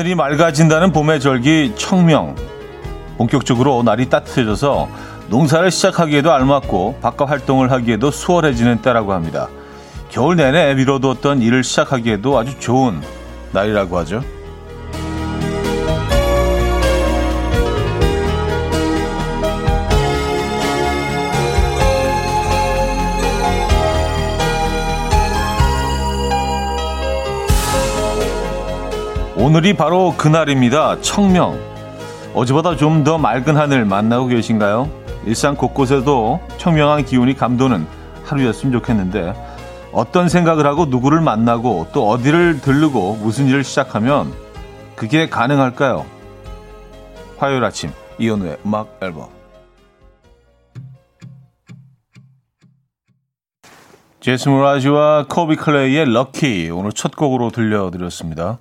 하늘이 맑아진다는 봄의 절기 청명. 본격적으로 날이 따뜻해져서 농사를 시작하기에도 알맞고 바깥 활동을 하기에도 수월해지는 때라고 합니다. 겨울 내내 미뤄두었던 일을 시작하기에도 아주 좋은 날이라고 하죠. 오늘이 바로 그날입니다. 청명. 어제보다 좀 더 맑은 하늘 만나고 계신가요? 일상 곳곳에도 청명한 기운이 감도는 하루였으면 좋겠는데 어떤 생각을 하고 누구를 만나고 또 어디를 들르고 무슨 일을 시작하면 그게 가능할까요? 화요일 아침 이현우의 음악 앨범 제스 무라지와 코비 클레이의 럭키 오늘 첫 곡으로 들려드렸습니다.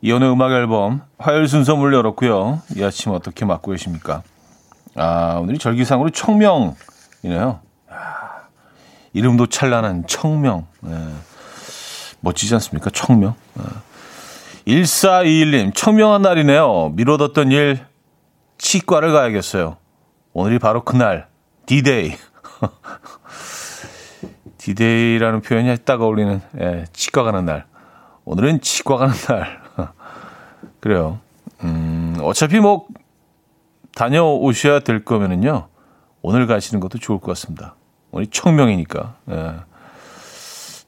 이현우의 음악 앨범 화요일 순서 물 열었고요. 이 아침 어떻게 맞고 계십니까? 아, 오늘이 절기상으로 청명이네요. 아, 이름도 찬란한 청명. 네. 멋지지 않습니까? 청명. 아. 1421님, 청명한 날이네요. 미뤄뒀던 일, 치과를 가야겠어요. 오늘이 바로 그날, 디데이. 디데이라는 표현이 딱 어울리는, 예, 치과 가는 날. 오늘은 치과 가는 날. 그래요. 음, 어차피 뭐 다녀오셔야 될 거면은요. 오늘 가시는 것도 좋을 것 같습니다. 오늘 청명이니까. 예.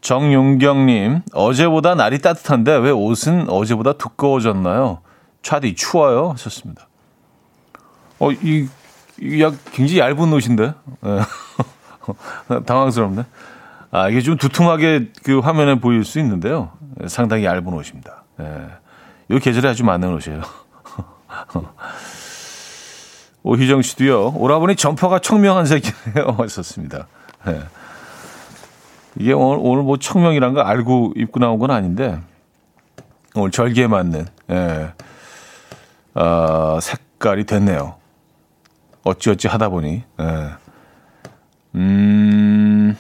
정용경님, 어제보다 날이 따뜻한데 왜 옷은 어제보다 두꺼워졌나요? 차디 추워요 하셨습니다. 어, 이, 이 약, 굉장히 얇은 옷인데? 예. 당황스럽네. 아, 이게 좀 두툼하게 그 화면에 보일 수 있는데요. 상당히 얇은 옷입니다. 예. 이 계절에 아주 맞는 옷이에요. 오희정 씨도요. 오라버니 점퍼가 청명한 색이네요. 하셨습니다. 네. 이게 오늘, 오늘 뭐 청명이란 거 알고 입고 나온 건 아닌데 오늘 절기에 맞는 예. 어, 색깔이 됐네요. 어찌어찌 하다 보니. 예. 음,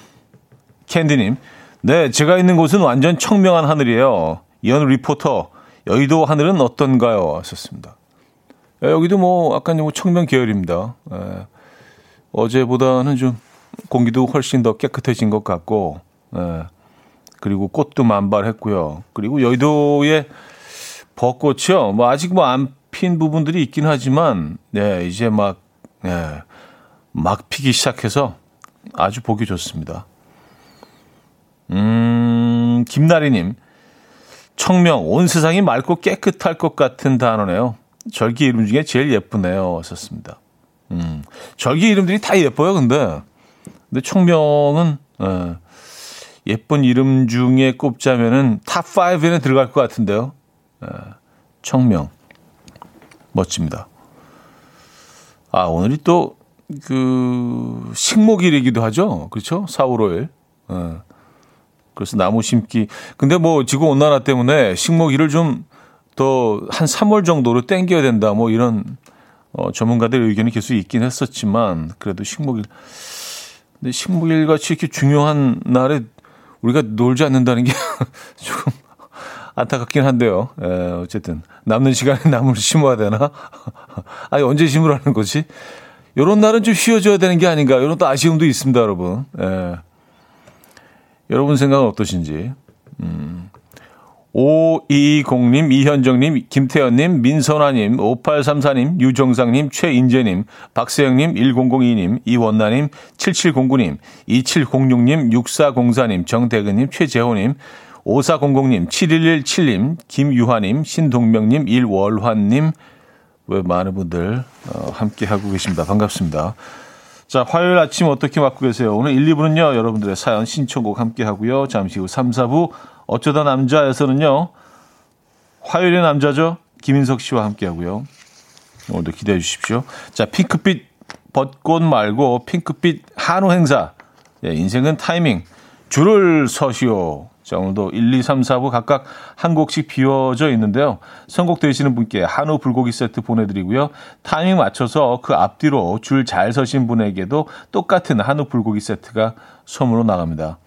캔디님. 네, 제가 있는 곳은 완전 청명한 하늘이에요. 이현 리포터. 여의도 하늘은 어떤가요? 하셨습니다. 예, 여기도 뭐 약간 뭐 청명 계열입니다. 예, 어제보다는 좀 공기도 훨씬 더 깨끗해진 것 같고, 예, 그리고 꽃도 만발했고요. 그리고 여의도에 벚꽃이요. 뭐 아직 뭐 안 핀 부분들이 있긴 하지만, 네, 이제 막, 예, 막 피기 시작해서 아주 보기 좋습니다. 음, 김나리님. 청명, 온 세상이 맑고 깨끗할 것 같은 단어네요. 절기 이름 중에 제일 예쁘네요. 썼습니다. 음, 절기 이름들이 다 예뻐요, 근데. 근데 청명은, 예, 예쁜 이름 중에 꼽자면은 탑5에는 들어갈 것 같은데요. 예, 청명. 멋집니다. 아, 오늘이 또, 그, 식목일이기도 하죠. 그렇죠? 4, 5, 5일. 예. 그래서 나무 심기. 근데 뭐 지구 온난화 때문에 식목일을 좀 더 한 3월 정도로 땡겨야 된다. 뭐 이런 어, 전문가들 의견이 계속 있긴 했었지만 그래도 식목일. 근데 식목일 같이 이렇게 중요한 날에 우리가 놀지 않는다는 게 조금 안타깝긴 한데요. 에, 예, 어쨌든 남는 시간에 나무를 심어야 되나? 아니 언제 심으라는 거지? 요런 날은 좀 쉬어줘야 되는 게 아닌가? 이런 또 아쉬움도 있습니다, 여러분. 에. 예. 여러분 생각은 어떠신지. 음. 5220님, 이현정님, 김태현님, 민선아님, 5834님, 유정상님, 최인재님, 박세영님, 1002님, 이원나님, 7709님, 2706님, 6404님, 정대근님, 최재호님, 5400님, 7117님, 김유하님, 신동명님, 일월환님, 왜 많은 분들 어, 함께 하고 계십니다. 반갑습니다. 자, 화요일 아침 어떻게 맞고 계세요? 오늘 1, 2부는요, 여러분들의 사연 신청곡 함께 하고요. 잠시 후 3, 4부 어쩌다 남자에서는요, 화요일의 남자죠. 김인석 씨와 함께 하고요. 오늘도 기대해 주십시오. 자, 핑크빛 벚꽃 말고 핑크빛 한우 행사. 예, 인생은 타이밍. 줄을 서시오. 자, 오늘도 1, 2, 3, 4부 각각 한 곡씩 비워져 있는데요. 선곡되시는 분께 한우 불고기 세트 보내드리고요. 타이밍 맞춰서 그 앞뒤로 줄 잘 서신 분에게도 똑같은 한우 불고기 세트가 선물로 나갑니다.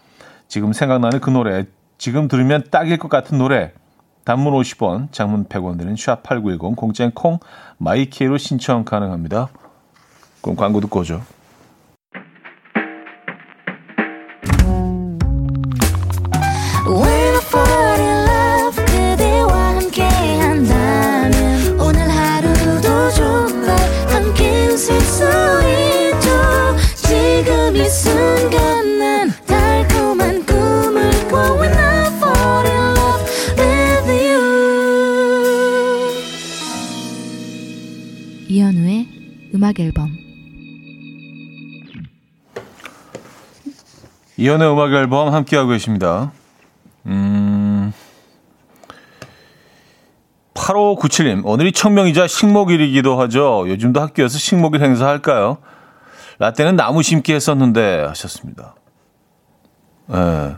지금 생각나는 그 노래, 지금 들으면 딱일 것 같은 노래 단문 50원, 장문 100원 드는 샵8910 공짜인 콩 my K로 신청 가능합니다. 그럼 광고 듣고 오죠. 음악 앨범 이연의 음악 앨범 함께하고 계십니다. 음, 8597님, 오늘이 청명이자 식목일이기도 하죠. 요즘도 학교에서 식목일 행사 할까요? 라떼는 나무 심기 했었는데 하셨습니다. 예. 네,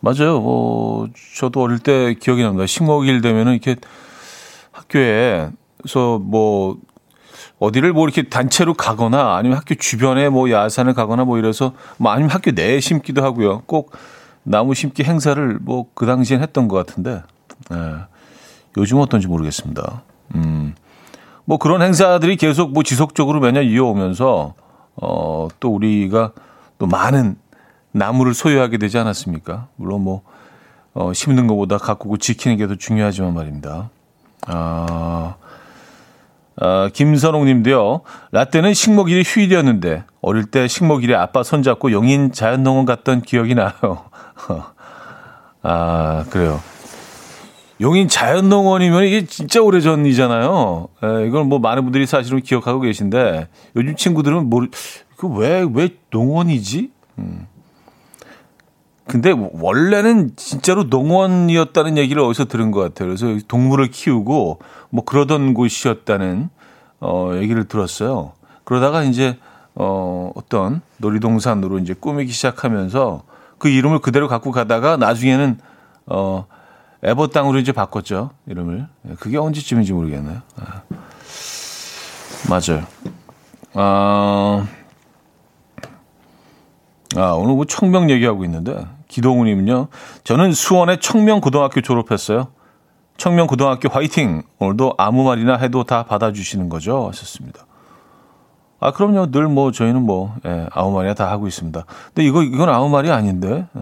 맞아요. 어, 저도 어릴 때 기억이 납니다. 식목일 되면은 이렇게 학교에서 뭐 어디를 뭐 이렇게 단체로 가거나 아니면 학교 주변에 뭐 야산을 가거나 뭐 이래서 뭐 아니면 학교 내에 심기도 하고요. 꼭 나무 심기 행사를 뭐 그 당시엔 했던 것 같은데 예. 요즘 어떤지 모르겠습니다. 음. 뭐 그런 행사들이 계속 뭐 지속적으로 매년 이어오면서 어, 또 우리가 또 많은 나무를 소유하게 되지 않았습니까? 물론 뭐 어, 심는 것보다 가꾸고 지키는 게 더 중요하지만 말입니다. 아, 어, 김선홍 님도요. 라떼는 식목일이 휴일이었는데 어릴 때 식목일에 아빠 손잡고 용인 자연농원 갔던 기억이 나요. 아, 그래요. 용인 자연농원이면 이게 진짜 오래 전이잖아요. 에, 이걸 뭐 많은 분들이 사실은 기억하고 계신데 요즘 친구들은 모르, 그 왜, 왜 농원이지? 음. 근데 원래는 진짜로 농원이었다는 얘기를 어디서 들은 것 같아요. 그래서 동물을 키우고 뭐 그러던 곳이었다는 어 얘기를 들었어요. 그러다가 이제 어 어떤 놀이동산으로 이제 꾸미기 시작하면서 그 이름을 그대로 갖고 가다가 나중에는 어 에버 땅으로 이제 바꿨죠 이름을. 예, 그게 언제쯤인지 모르겠네요. 아. 맞아요. 아, 아 오늘 뭐 청명 얘기하고 있는데 기동우님은요. 저는 수원의 청명고등학교 졸업했어요. 청명고등학교 화이팅! 오늘도 아무 말이나 해도 다 받아주시는 거죠? 하셨습니다. 아, 그럼요. 늘 뭐, 저희는 뭐, 예, 아무 말이나 다 하고 있습니다. 근데 이거, 이건 아무 말이 아닌데, 예,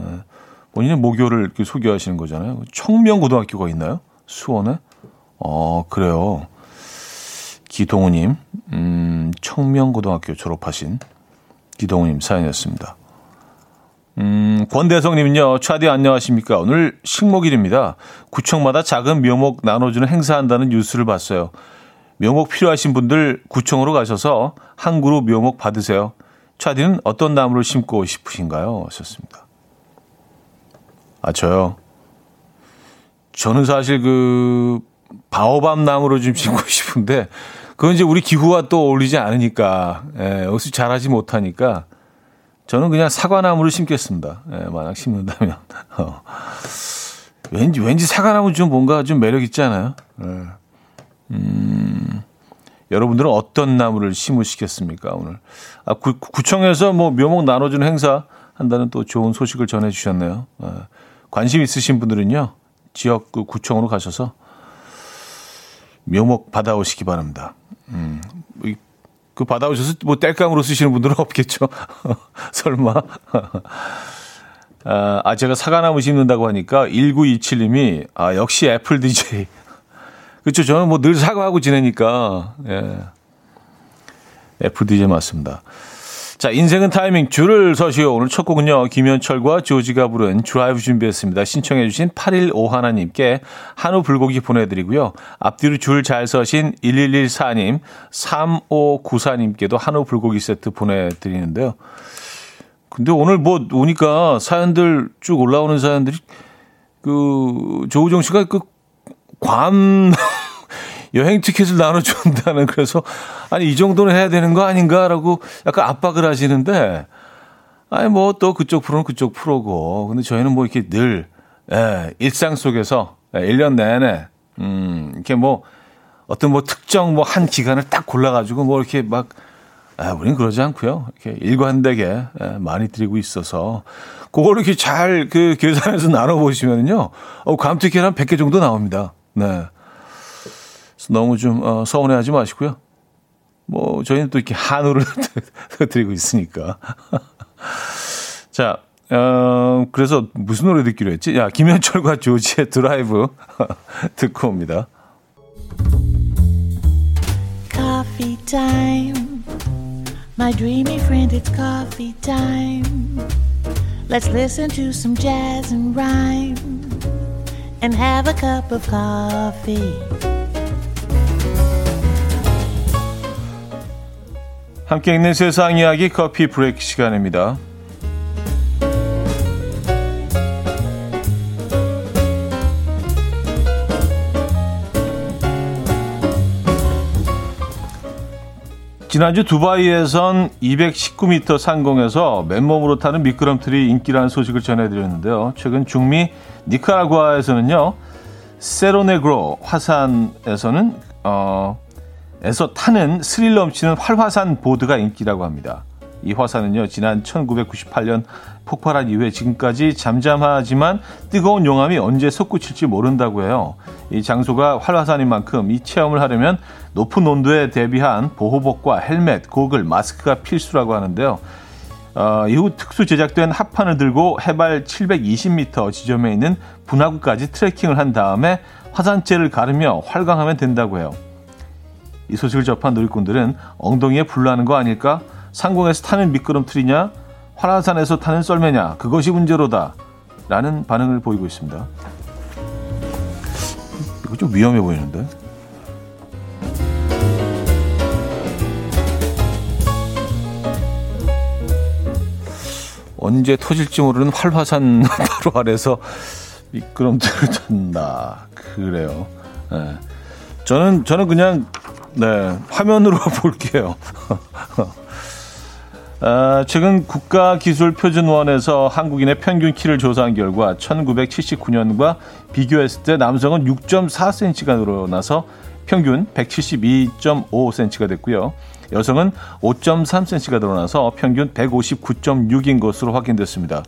본인의 모교를 이렇게 소개하시는 거잖아요. 청명고등학교가 있나요? 수원에? 어, 그래요. 기동우님, 음, 청명고등학교 졸업하신 기동우님 사연이었습니다. 음, 권대성님은요, 차디 안녕하십니까. 오늘 식목일입니다. 구청마다 작은 묘목 나눠주는 행사한다는 뉴스를 봤어요. 묘목 필요하신 분들 구청으로 가셔서 한 그룹 묘목 받으세요. 차디는 어떤 나무를 심고 싶으신가요? 하셨습니다. 아, 저요. 저는 사실 그, 바오밤 나무로 좀 심고 싶은데, 그건 이제 우리 기후와 또 어울리지 않으니까, 예, 여기서 잘하지 못하니까, 저는 그냥 사과나무를 심겠습니다. 예, 만약 심는다면. 어. 왠지, 왠지 사과나무 좀 뭔가 좀 매력 있지 않아요? 예. 음, 여러분들은 어떤 나무를 심으시겠습니까, 오늘? 아, 구, 구청에서 뭐 묘목 나눠주는 행사 한다는 또 좋은 소식을 전해주셨네요. 예. 관심 있으신 분들은요, 지역 그 구청으로 가셔서 묘목 받아오시기 바랍니다. 음, 그 받아오셔서 뭐 땔감으로 쓰시는 분들은 없겠죠. 설마. 아, 아, 제가 사과나무 심는다고 하니까 1927님이 아, 역시 애플 DJ. 그렇죠. 저는 뭐 늘 사과하고 지내니까. 예. 애플 DJ 맞습니다. 자, 인생은 타이밍 줄을 서시오. 오늘 첫 곡은요. 김현철과 조지가 부른 드라이브 준비했습니다. 신청해 주신 8151님께 한우 불고기 보내드리고요. 앞뒤로 줄 잘 서신 1114님, 3594님께도 한우 불고기 세트 보내드리는데요. 근데 오늘 뭐 오니까 사연들 쭉 올라오는 사연들이 그 조우정 씨가 그 괌 여행 티켓을 나눠준다는 그래서 아니 이 정도는 해야 되는 거 아닌가라고 약간 압박을 하시는데 아니 뭐 또 그쪽 프로는 그쪽 프로고 근데 저희는 뭐 이렇게 늘 예, 일상 속에서 예, 1년 내내 음 이렇게 뭐 어떤 뭐 특정 뭐 한 기간을 딱 골라가지고 뭐 이렇게 막 아, 우린 그러지 않고요. 이렇게 일관되게 예, 많이 드리고 있어서 그거를 이렇게 잘 그 계산해서 나눠 보시면요. 어, 감튀 계란 100개 정도 나옵니다. 네. 너무 좀 어, 서운해하지 마시고요. 뭐 저희는 또 이렇게 한우를 드리고 있으니까. 자, 어, 그래서 무슨 노래 듣기로 했지? 야, 김현철과 조지의 드라이브 듣고 옵니다. Coffee time. My dreamy friend, it's coffee time. Let's listen to some jazz and rhyme and have a cup of coffee. 함께 있는 세상 이야기 커피 브레이크 시간입니다. 지난주 두바이에선 219m 상공에서 맨몸으로 타는 미끄럼틀이 인기라는 소식을 전해드렸는데요. 최근 중미 니카라구아에서는요, 세로네그로 화산에서는 어, 에서 타는 스릴 넘치는 활화산 보드가 인기라고 합니다. 이 화산은요, 지난 1998년 폭발한 이후에 지금까지 잠잠하지만 뜨거운 용암이 언제 솟구칠지 모른다고 해요. 이 장소가 활화산인 만큼 이 체험을 하려면 높은 온도에 대비한 보호복과 헬멧, 고글, 마스크가 필수라고 하는데요. 어, 이후 특수 제작된 합판을 들고 해발 720m 지점에 있는 분화구까지 트레킹을 한 다음에 화산재를 가르며 활강하면 된다고 해요. 이 소식을 접한 놀이꾼들은 엉덩이에 불나는 거 아닐까? 상공에서 타는 미끄럼틀이냐? 화라산에서 타는 썰매냐? 그것이 문제로다. 라는 반응을 보이고 있습니다. 이거 좀 위험해 보이는데? 언제 터질지 모르는 활화산 바로 아래서 미끄럼틀을 탄다. 그래요. 네. 저는, 저는 그냥, 네, 화면으로 볼게요. 아, 최근 국가기술표준원에서 한국인의 평균 키를 조사한 결과 1979년과 비교했을 때 남성은 6.4cm가 늘어나서 평균 172.5cm가 됐고요. 여성은 5.3cm가 늘어나서 평균 159.6인 것으로 확인됐습니다.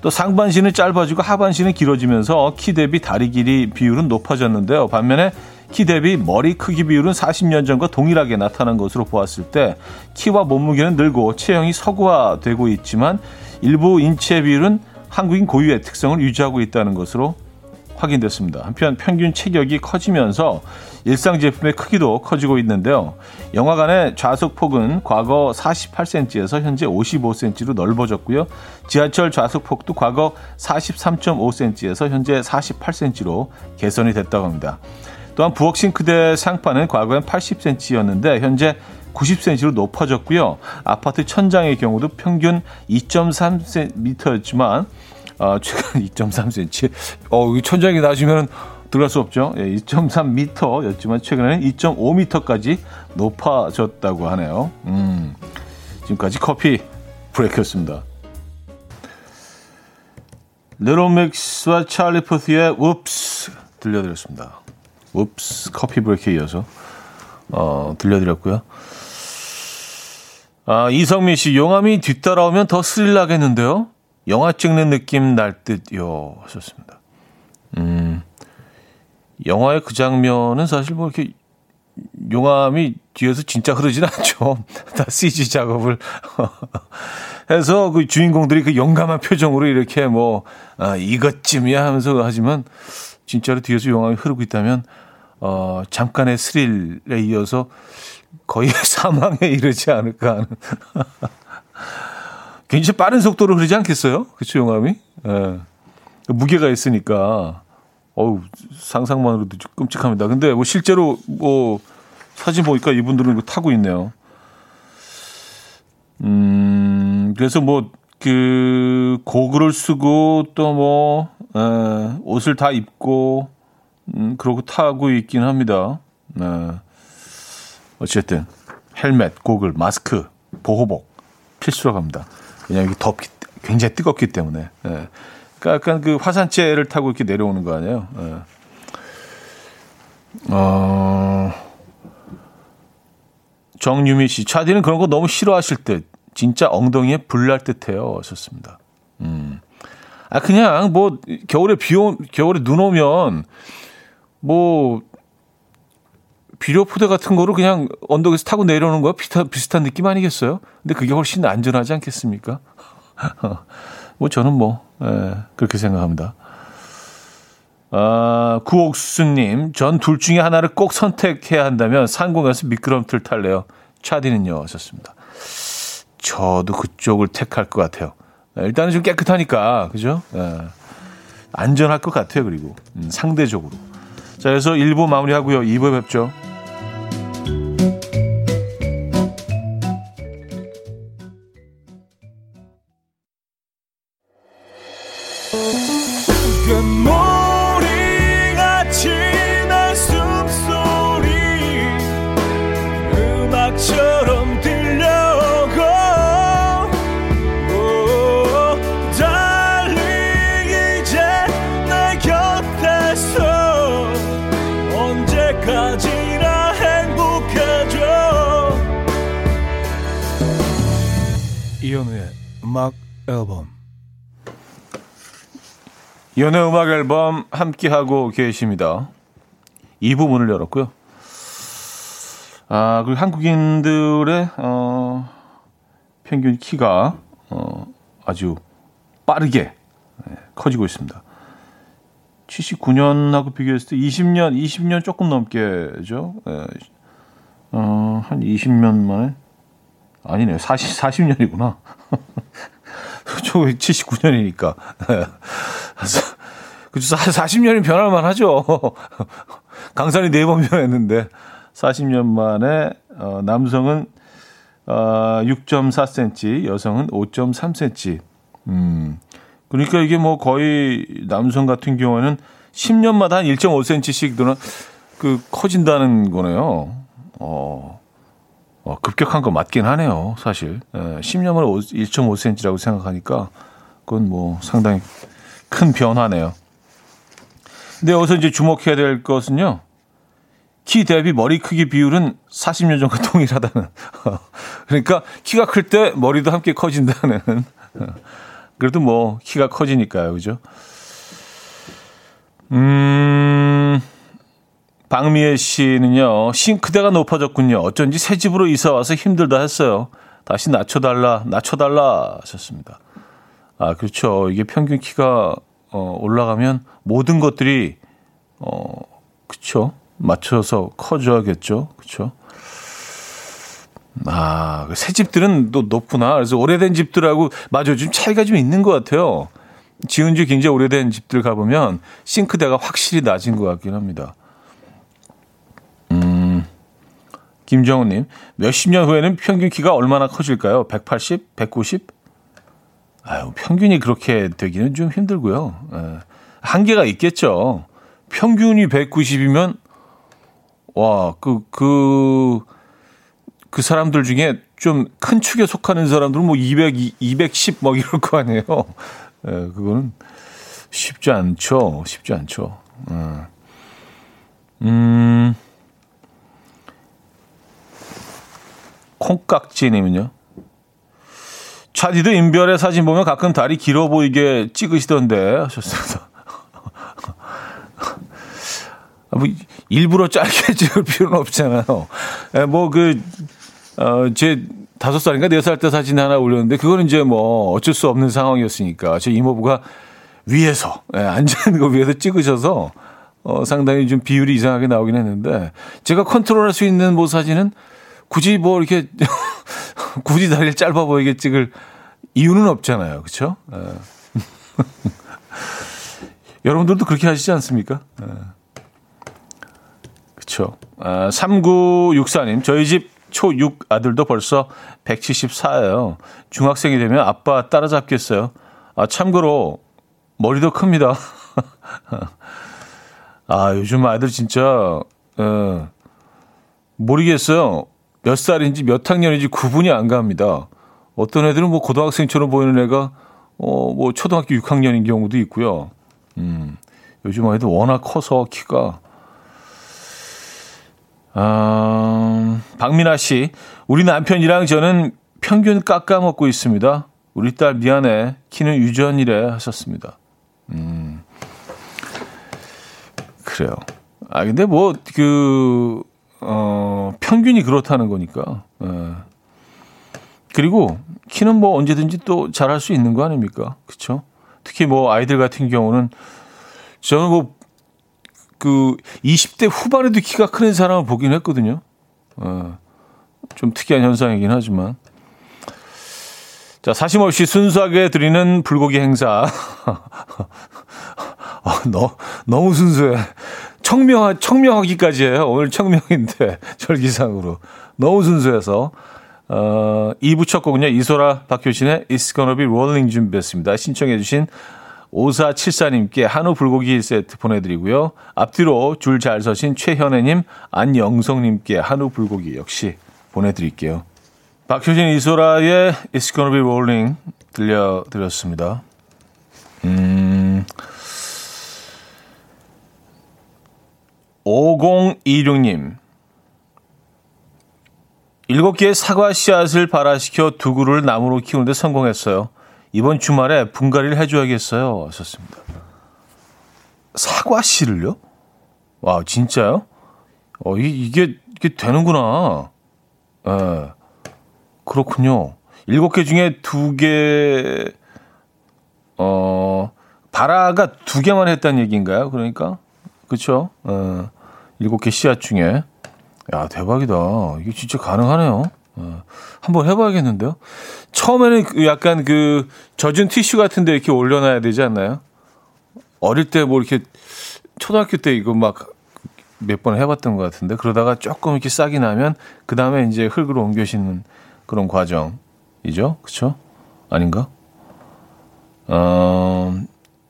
또 상반신은 짧아지고 하반신은 길어지면서 키 대비 다리 길이 비율은 높아졌는데요. 반면에 키 대비 머리 크기 비율은 40년 전과 동일하게 나타난 것으로 보았을 때 키와 몸무게는 늘고 체형이 서구화되고 있지만 일부 인체 비율은 한국인 고유의 특성을 유지하고 있다는 것으로 확인됐습니다. 한편 평균 체격이 커지면서 일상 제품의 크기도 커지고 있는데요. 영화관의 좌석폭은 과거 48cm에서 현재 55cm로 넓어졌고요. 지하철 좌석폭도 과거 43.5cm에서 현재 48cm로 개선이 됐다고 합니다. 또한 부엌 싱크대 상판은 과거엔 80cm였는데 현재 90cm로 높아졌고요. 아파트 천장의 경우도 평균 2.3m였지만 어, 최근 2.3cm. 어, 이 천장이 낮으면 들어갈 수 없죠. 예, 2.3m였지만 최근에는 2.5m까지 높아졌다고 하네요. 음, 지금까지 커피 브레이크였습니다. 르로믹스와 찰리 포스의 웁스 들려드렸습니다. Oops 커피 브레이크에 이어서 어, 들려드렸고요. 아, 이성민 씨, 용암이 뒤따라오면 더 스릴 나겠는데요? 영화 찍는 느낌 날 듯요. 하셨습니다. 음, 영화의 그 장면은 사실 뭐 이렇게 용암이 뒤에서 진짜 흐르진 않죠. 다 CG 작업을 해서 그 주인공들이 그 용감한 표정으로 이렇게 뭐, 아, 이것쯤이야 하면서 하지만 진짜로 뒤에서 용암이 흐르고 있다면 어, 잠깐의 스릴에 이어서 거의 사망에 이르지 않을까 하는. 굉장히 빠른 속도로 흐르지 않겠어요? 그쵸, 용암이? 예. 무게가 있으니까. 어우, 상상만으로도 좀 끔찍합니다. 근데 뭐 실제로 뭐 사진 보니까 이분들은 타고 있네요. 음, 그래서 뭐, 그, 고글을 쓰고 또 뭐, 에, 옷을 다 입고, 음, 그러고 타고 있긴 합니다. 네. 어쨌든 헬멧, 고글, 마스크, 보호복 필수라고 합니다. 왜냐하면 이게 덥기, 굉장히 뜨겁기 때문에. 네. 그러니까 약간 그 화산재를 타고 이렇게 내려오는 거 아니에요. 네. 어, 정유미 씨, 차디는 그런 거 너무 싫어하실 듯. 진짜 엉덩이에 불날 듯해요. 하셨습니다. 음. 아, 그냥 뭐, 겨울에 비 오, 겨울에 눈 오면, 뭐, 비료 포대 같은 거로 그냥 언덕에서 타고 내려오는 거 비슷한, 비슷한 느낌 아니겠어요? 근데 그게 훨씬 안전하지 않겠습니까? 뭐 저는 뭐, 예, 그렇게 생각합니다. 아, 구옥수님, 전 둘 중에 하나를 꼭 선택해야 한다면 상공에서 미끄럼틀 탈래요. 차디는요, 하셨습니다. 저도 그쪽을 택할 것 같아요. 예, 일단은 좀 깨끗하니까, 그죠? 예, 안전할 것 같아요, 그리고. 음, 상대적으로. 자, 그래서 1부 마무리하고요. 2부에 뵙죠. 음악 앨범 연애 음악 앨범 함께 하고 계십니다. 이 부분을 열었고요. 아, 그리고 한국인들의 어, 평균 키가 어, 아주 빠르게 네, 커지고 있습니다. 79년하고 비교했을 때 20년, 20년 조금 넘게죠. 네. 어, 한 20년 만에 아니네요. 40, 40년이구나. 저 79년이니까. 그죠. 40년이 변할만 하죠. 강산이 네 번 변했는데, 40년 만에, 어, 남성은, 어, 6.4cm, 여성은 5.3cm. 음. 그러니까 이게 뭐 거의 남성 같은 경우에는 10년마다 한 1.5cm씩 늘어, 그, 커진다는 거네요. 어. 어, 급격한 거 맞긴 하네요, 사실. 예, 10년 만에 1.5cm라고 생각하니까 그건 뭐 상당히 큰 변화네요. 근데 여기서 이제 주목해야 될 것은요. 키 대비 머리 크기 비율은 40년 전과 동일하다는. 그러니까 키가 클 때 머리도 함께 커진다는. 그래도 뭐 키가 커지니까요, 그죠? 음. 박미애 씨는요, 싱크대가 높아졌군요. 어쩐지 새 집으로 이사 와서 힘들다 했어요. 다시 낮춰달라, 낮춰달라 하셨습니다. 아, 그렇죠. 이게 평균 키가 어, 올라가면 모든 것들이 어, 그쵸. 맞춰서 커져야겠죠. 그쵸. 아, 그새 집들은 또 높구나. 그래서 오래된 집들하고, 맞아. 좀 차이가 좀 있는 것 같아요. 지은 지 굉장히 오래된 집들 가보면 싱크대가 확실히 낮은 것 같긴 합니다. 김정우님, 몇십 년 후에는 평균 키가 얼마나 커질까요? 180? 190? 아유, 평균이 그렇게 되기는 좀 힘들고요. 예, 한계가 있겠죠. 평균이 190이면, 와, 그, 그, 그 사람들 중에 좀 큰 축에 속하는 사람들은 뭐 200, 210뭐 이럴 거 아니에요. 예, 그거는 쉽지 않죠. 쉽지 않죠. 예. 음. 콩깍지님은요. 차디도 인별의 사진 보면 가끔 다리 길어 보이게 찍으시던데 하셨습니다. 뭐 일부러 짧게 찍을 필요는 없잖아요. 예, 뭐그 어, 제 다섯 살인가 네 살 때 사진 하나 올렸는데 그거는 이제 뭐 어쩔 수 없는 상황이었으니까 제 이모부가 위에서 예, 앉아 있는 거 위에서 찍으셔서 어, 상당히 좀 비율이 이상하게 나오긴 했는데 제가 컨트롤할 수 있는 뭐 사진은 굳이 뭐 이렇게 굳이 다리를 짧아 보이게 찍을 이유는 없잖아요. 그렇죠? 여러분들도 그렇게 하시지 않습니까? 그렇죠. 아, 3964님, 저희 집 초6 아들도 벌써 174예요. 중학생이 되면 아빠 따라잡겠어요. 아, 참고로 머리도 큽니다. 아, 요즘 아이들 진짜 어, 모르겠어요. 몇 살인지 몇 학년인지 구분이 안 갑니다. 어떤 애들은 뭐 고등학생처럼 보이는 애가 어 뭐 초등학교 6학년인 경우도 있고요. 음. 요즘 아이들 워낙 커서 키가 어, 박민아 씨, 우리 남편이랑 저는 평균 깎아 먹고 있습니다. 우리 딸 미안해. 키는 유전이래 하셨습니다. 음. 그래요. 아, 근데 뭐, 그, 어, 평균이 그렇다는 거니까. 예. 그리고 키는 뭐 언제든지 또 잘할 수 있는 거 아닙니까? 그쵸? 특히 뭐 아이들 같은 경우는 저는 뭐, 그 20대 후반에도 키가 큰 사람을 보긴 했거든요. 어, 좀 특이한 현상이긴 하지만. 자, 사심없이 순수하게 드리는 불고기 행사. 어, 너, 너무 순수해. 청명하, 청명하기까지 해요. 오늘 청명인데, 절기상으로. 너무 순수해서. 어, 2부 첫 곡은요, 이소라 박효신의 It's Gonna Be Rolling 준비했습니다. 신청해 주신 5474님께 한우 불고기 세트 보내드리고요. 앞뒤로 줄 잘 서신 최현애님, 안영성님께 한우 불고기 역시 보내드릴게요. 박효신 이소라의 It's Gonna Be Rolling 들려드렸습니다. 음, 5026님. 일곱 개의 사과 씨앗을 발화시켜 두구를 나무로 키우는데 성공했어요. 이번 주말에 분갈이를 해줘야겠어요. 하셨습니다. 사과 씨를요? 와, 진짜요? 어, 이 게, 이게 되는구나. 예. 네. 그렇군요. 일곱 개 중에 두 개, 어, 바라가 두 개만 했다는 얘기인가요? 그러니까? 그쵸? 어, 일곱 개 씨앗 중에. 야, 대박이다. 이게 진짜 가능하네요. 어, 한번 해봐야겠는데요. 처음에는 그 약간 그 젖은 티슈 같은데 이렇게 올려놔야 되지 않나요? 어릴 때 뭐 이렇게 초등학교 때 이거 막 몇 번 해봤던 것 같은데 그러다가 조금 이렇게 싹이 나면 그 다음에 이제 흙으로 옮겨 싣는 그런 과정이죠. 그쵸? 아닌가? 어,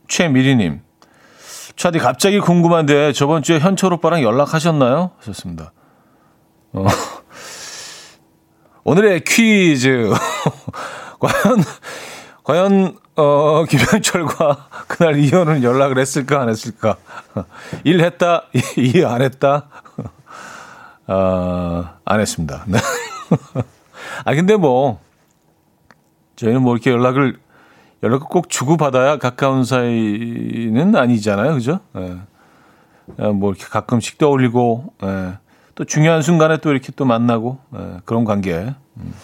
최미리님. 차디 갑자기 궁금한데 저번 주에 현철 오빠랑 연락하셨나요? 하셨습니다. 어, 오늘의 퀴즈. 과연, 과연, 어, 김현철과 그날 이현은 연락을 했을까, 안 했을까? 1 했다, 2 안 했다? 어, 안 했습니다. 네. 아, 근데 뭐, 저희는 뭐 이렇게 연락을, 연락을 꼭 주고받아야 가까운 사이는 아니잖아요. 그죠? 예. 뭐 이렇게 가끔씩 떠올리고, 예. 또 중요한 순간에 또 이렇게 또 만나고, 예. 그런 관계. 음.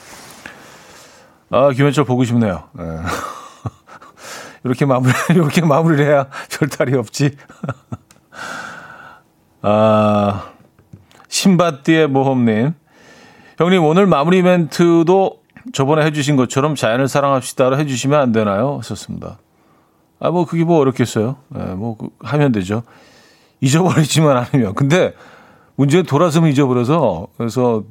아, 김현철 보고 싶네요. 예. 이렇게 마무리, 이렇게 마무리를 해야 별탈이 없지. 아, 신바띠의 모험님. 형님, 오늘 마무리 멘트도 저번에 해주신 것처럼 자연을 사랑합시다로 해주시면 안 되나요? 하셨습니다. 아, 뭐, 그게 뭐 어렵겠어요. 네, 뭐, 그, 하면 되죠. 잊어버리지만 않으면. 근데 문제는 돌아서면 잊어버려서, 그래서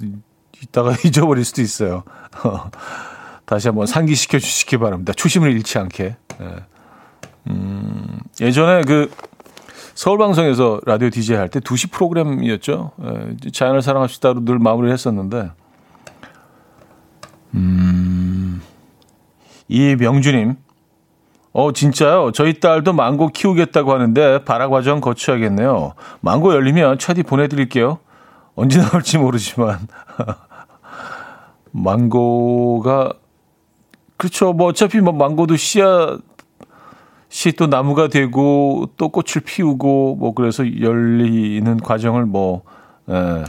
이따가 잊어버릴 수도 있어요. 다시 한번 상기시켜 주시기 바랍니다. 초심을 잃지 않게. 네. 음, 예전에 그, 서울방송에서 라디오 DJ 할때 2시 프로그램이었죠. 예, 자연을 사랑합시다로 늘 마무리를 했었는데, 음, 이 명주님, 어, 진짜요? 저희 딸도 망고 키우겠다고 하는데 발화 과정 거쳐야겠네요. 망고 열리면 차디 보내드릴게요. 언제 나올지 모르지만. 망고가, 그렇죠. 뭐 어차피 뭐 망고도 씨앗, 씨또 나무가 되고 또 꽃을 피우고 뭐 그래서 열리는 과정을 뭐 에, 예,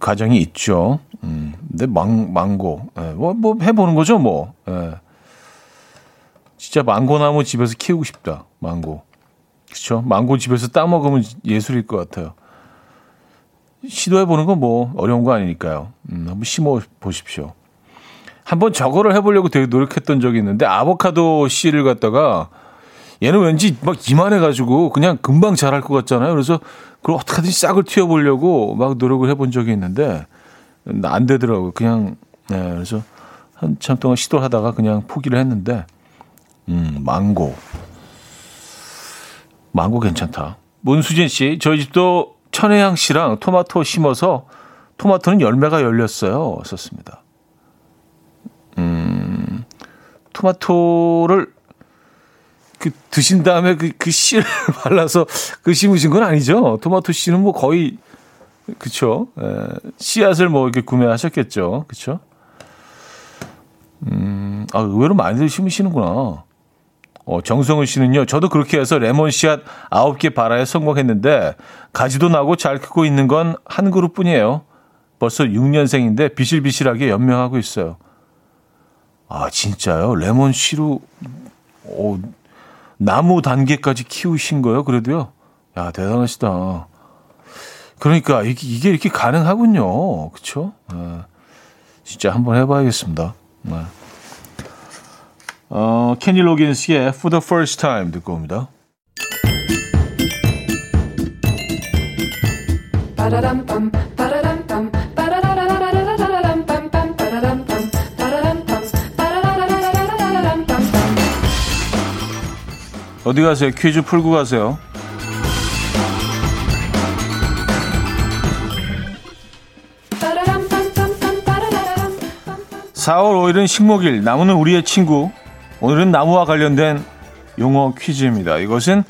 과정이 있죠. 음, 근데 망 망고 에, 예, 뭐, 뭐 해보는 거죠 뭐. 에. 예. 진짜 망고나무 집에서 키우고 싶다. 망고. 그렇죠. 망고 집에서 따 먹으면 예술일 것 같아요. 시도해 보는 건 뭐 어려운 거 아니니까요. 음, 한번 심어 보십시오. 한번 저거를 해보려고 되게 노력했던 적이 있는데 아보카도 씨를 갖다가 얘는 왠지 막 이만해가지고 그냥 금방 자랄 것 같잖아요. 그래서 그걸 어떻게든 싹을 튀어보려고 막 노력을 해본 적이 있는데 안 되더라고요. 그냥 네, 그래서 한참 동안 시도하다가 그냥 포기를 했는데 음 망고 망고 괜찮다. 문수진 씨 저희 집도 천혜향 씨랑 토마토 심어서 토마토는 열매가 열렸어요. 썼습니다. 음, 토마토를 그 드신 다음에 그, 그 씨를 발라서 그 심으신 건 아니죠. 토마토 씨는 뭐 거의 그쵸? 에, 씨앗을 뭐 이렇게 구매하셨겠죠. 그쵸? 음, 아, 의외로 많이들 심으시는구나. 어, 정성훈 씨는요, 저도 그렇게 해서 레몬 씨앗 9개 발아에 성공했는데, 가지도 나고 잘 크고 있는 건 한 그룹 뿐이에요. 벌써 6년생인데 비실비실하게 연명하고 있어요. 아, 진짜요? 레몬 씨로, 어, 나무 단계까지 키우신 거예요? 그래도요? 야, 대단하시다. 그러니까 이게, 이렇게 가능하군요. 네. 진짜 한번 해봐야겠습니다. 네. 어, 케니 로긴스의 For the First Time 듣고 옵니다. 어디 가세요? 퀴즈 풀고 가세요. 4월 5일은 식목일, 나무는 우리의 친구. 오늘은 나무와 관련된 용어 퀴즈입니다. 이것은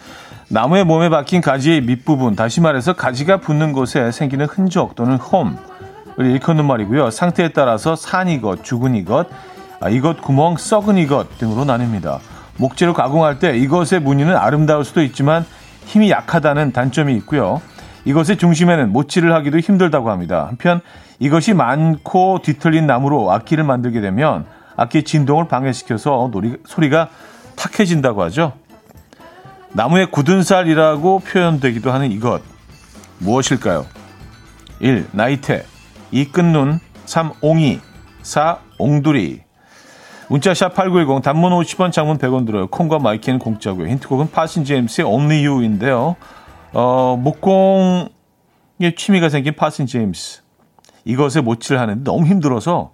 나무의 몸에 박힌 가지의 밑부분, 다시 말해서 가지가 붙는 곳에 생기는 흔적 또는 홈을 일컫는 말이고요. 상태에 따라서 산 이 것, 죽은 이것, 아, 이것 구멍, 썩은 이것 등으로 나뉩니다. 목재로 가공할 때 이것의 무늬는 아름다울 수도 있지만 힘이 약하다는 단점이 있고요. 이것의 중심에는 못질을 하기도 힘들다고 합니다. 한편 이것이 많고 뒤틀린 나무로 악기를 만들게 되면 악기 진동을 방해시켜서 노리, 소리가 탁해진다고 하죠. 나무의 굳은 살이라고 표현되기도 하는 이것 무엇일까요? 1. 나이테 2. 끝눈 3. 옹이 4. 옹두리 문자 샵 8910 단문 50원 장문 100원 들어요. 콩과 my K는 공짜고요. 힌트곡은 Parson James의 Only You인데요. 어, 목공에 취미가 생긴 Parson James 이것에 못질을 하는데 너무 힘들어서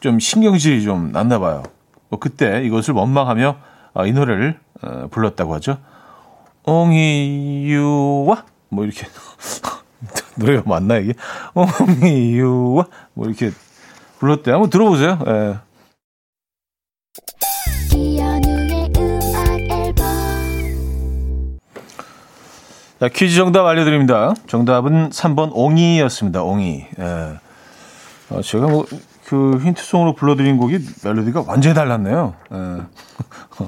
좀 신경질이 좀 났나 봐요. 뭐 그때 이것을 원망하며 어, 이 노래를 어, 불렀다고 하죠. 옹이유와 뭐 이렇게 노래가 맞나 이게 옹이유와 뭐 이렇게 불렀대. 한번 들어보세요. 예. 자, 퀴즈 정답 알려드립니다. 정답은 3번 옹이였습니다. 옹이. 예. 어, 제가 뭐, 그 힌트송으로 불러드린 곡이 멜로디가 완전히 달랐네요. 예.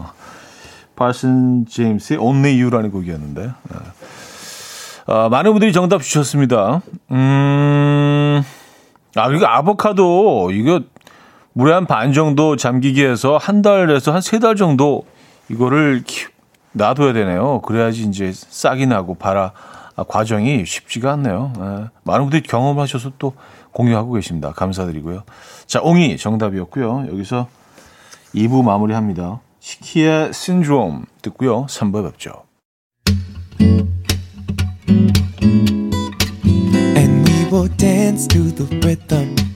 파슨 제임스의 Only You라는 곡이었는데. 예. 어, 많은 분들이 정답 주셨습니다. 음, 아, 그리고 아보카도, 이거 물에 한 반 정도 잠기게 해서 한 달에서 한 세 달 정도 이거를 키, 놔둬야 되네요. 그래야지 이제 싹이 나고 발아 아, 과정이 쉽지가 않네요. 네. 많은 분들이 경험하셔서 또 공유하고 계십니다. 감사드리고요. 자, 옹이 정답이었고요. 여기서 2부 마무리합니다. 시키의 신드롬 듣고요. 3부 뵙죠.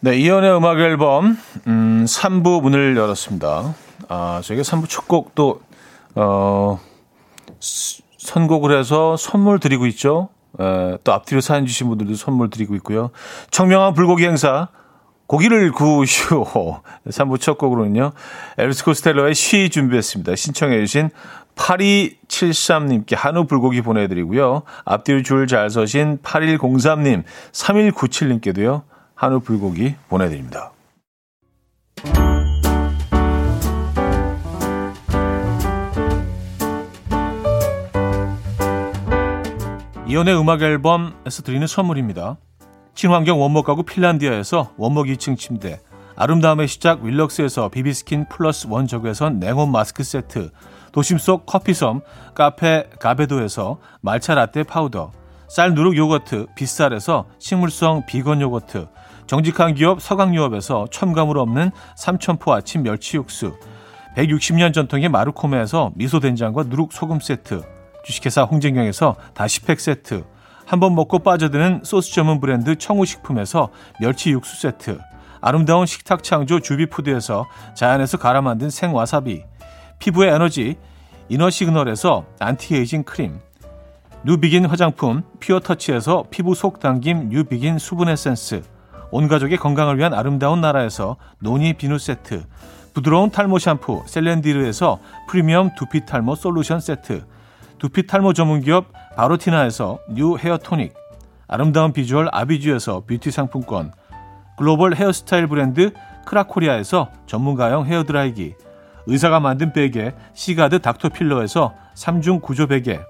네, 이연의 음악 앨범 음, 3부 문을 열었습니다. 아, 저희가 3부 첫 곡도 어, 선곡을 해서 선물 드리고 있죠. 에, 또 앞뒤로 사연 주신 분들도 선물 드리고 있고요. 청명한 불고기 행사 고기를 구우시오. 3부 첫 곡으로는요. 엘비스 코스텔러의 쉬 준비했습니다. 신청해 주신 8273님께 한우 불고기 보내드리고요. 앞뒤로 줄 잘 서신 8103님, 3197님께도요. 한우 불고기 보내드립니다. 이연의 음악 앨범에서 드리는 선물입니다. 친환경 원목 가구 핀란디아에서 원목 2층 침대, 아름다움의 시작 윌럭스에서 비비스킨 플러스 원적외선 냉온 마스크 세트, 도심 속 커피섬 카페 가베도에서 말차 라떼 파우더, 쌀 누룩 요거트 빗살에서 식물성 비건 요거트, 정직한 기업 서강유업에서 첨가물 없는 삼천포 아침 멸치 육수, 160년 전통의 마루코메에서 미소된장과 누룩소금 세트, 주식회사 홍진경에서 다시팩 세트, 한 번 먹고 빠져드는 소스 전문 브랜드 청우식품에서 멸치 육수 세트, 아름다운 식탁 창조 주비푸드에서 자연에서 갈아 만든 생와사비, 피부의 에너지 이너 시그널에서 안티에이징 크림, 뉴비긴 화장품 피어터치에서 피부 속 당김 뉴비긴 수분 에센스, 온 가족의 건강을 위한 아름다운 나라에서 노니 비누 세트, 부드러운 탈모 샴푸 셀렌디르에서 프리미엄 두피 탈모 솔루션 세트, 두피 탈모 전문 기업 바로티나에서 뉴 헤어 토닉, 아름다운 비주얼 아비주에서 뷰티 상품권, 글로벌 헤어스타일 브랜드 크라코리아에서 전문가용 헤어 드라이기, 의사가 만든 베개 시가드 닥터필러에서 3중 구조 베개,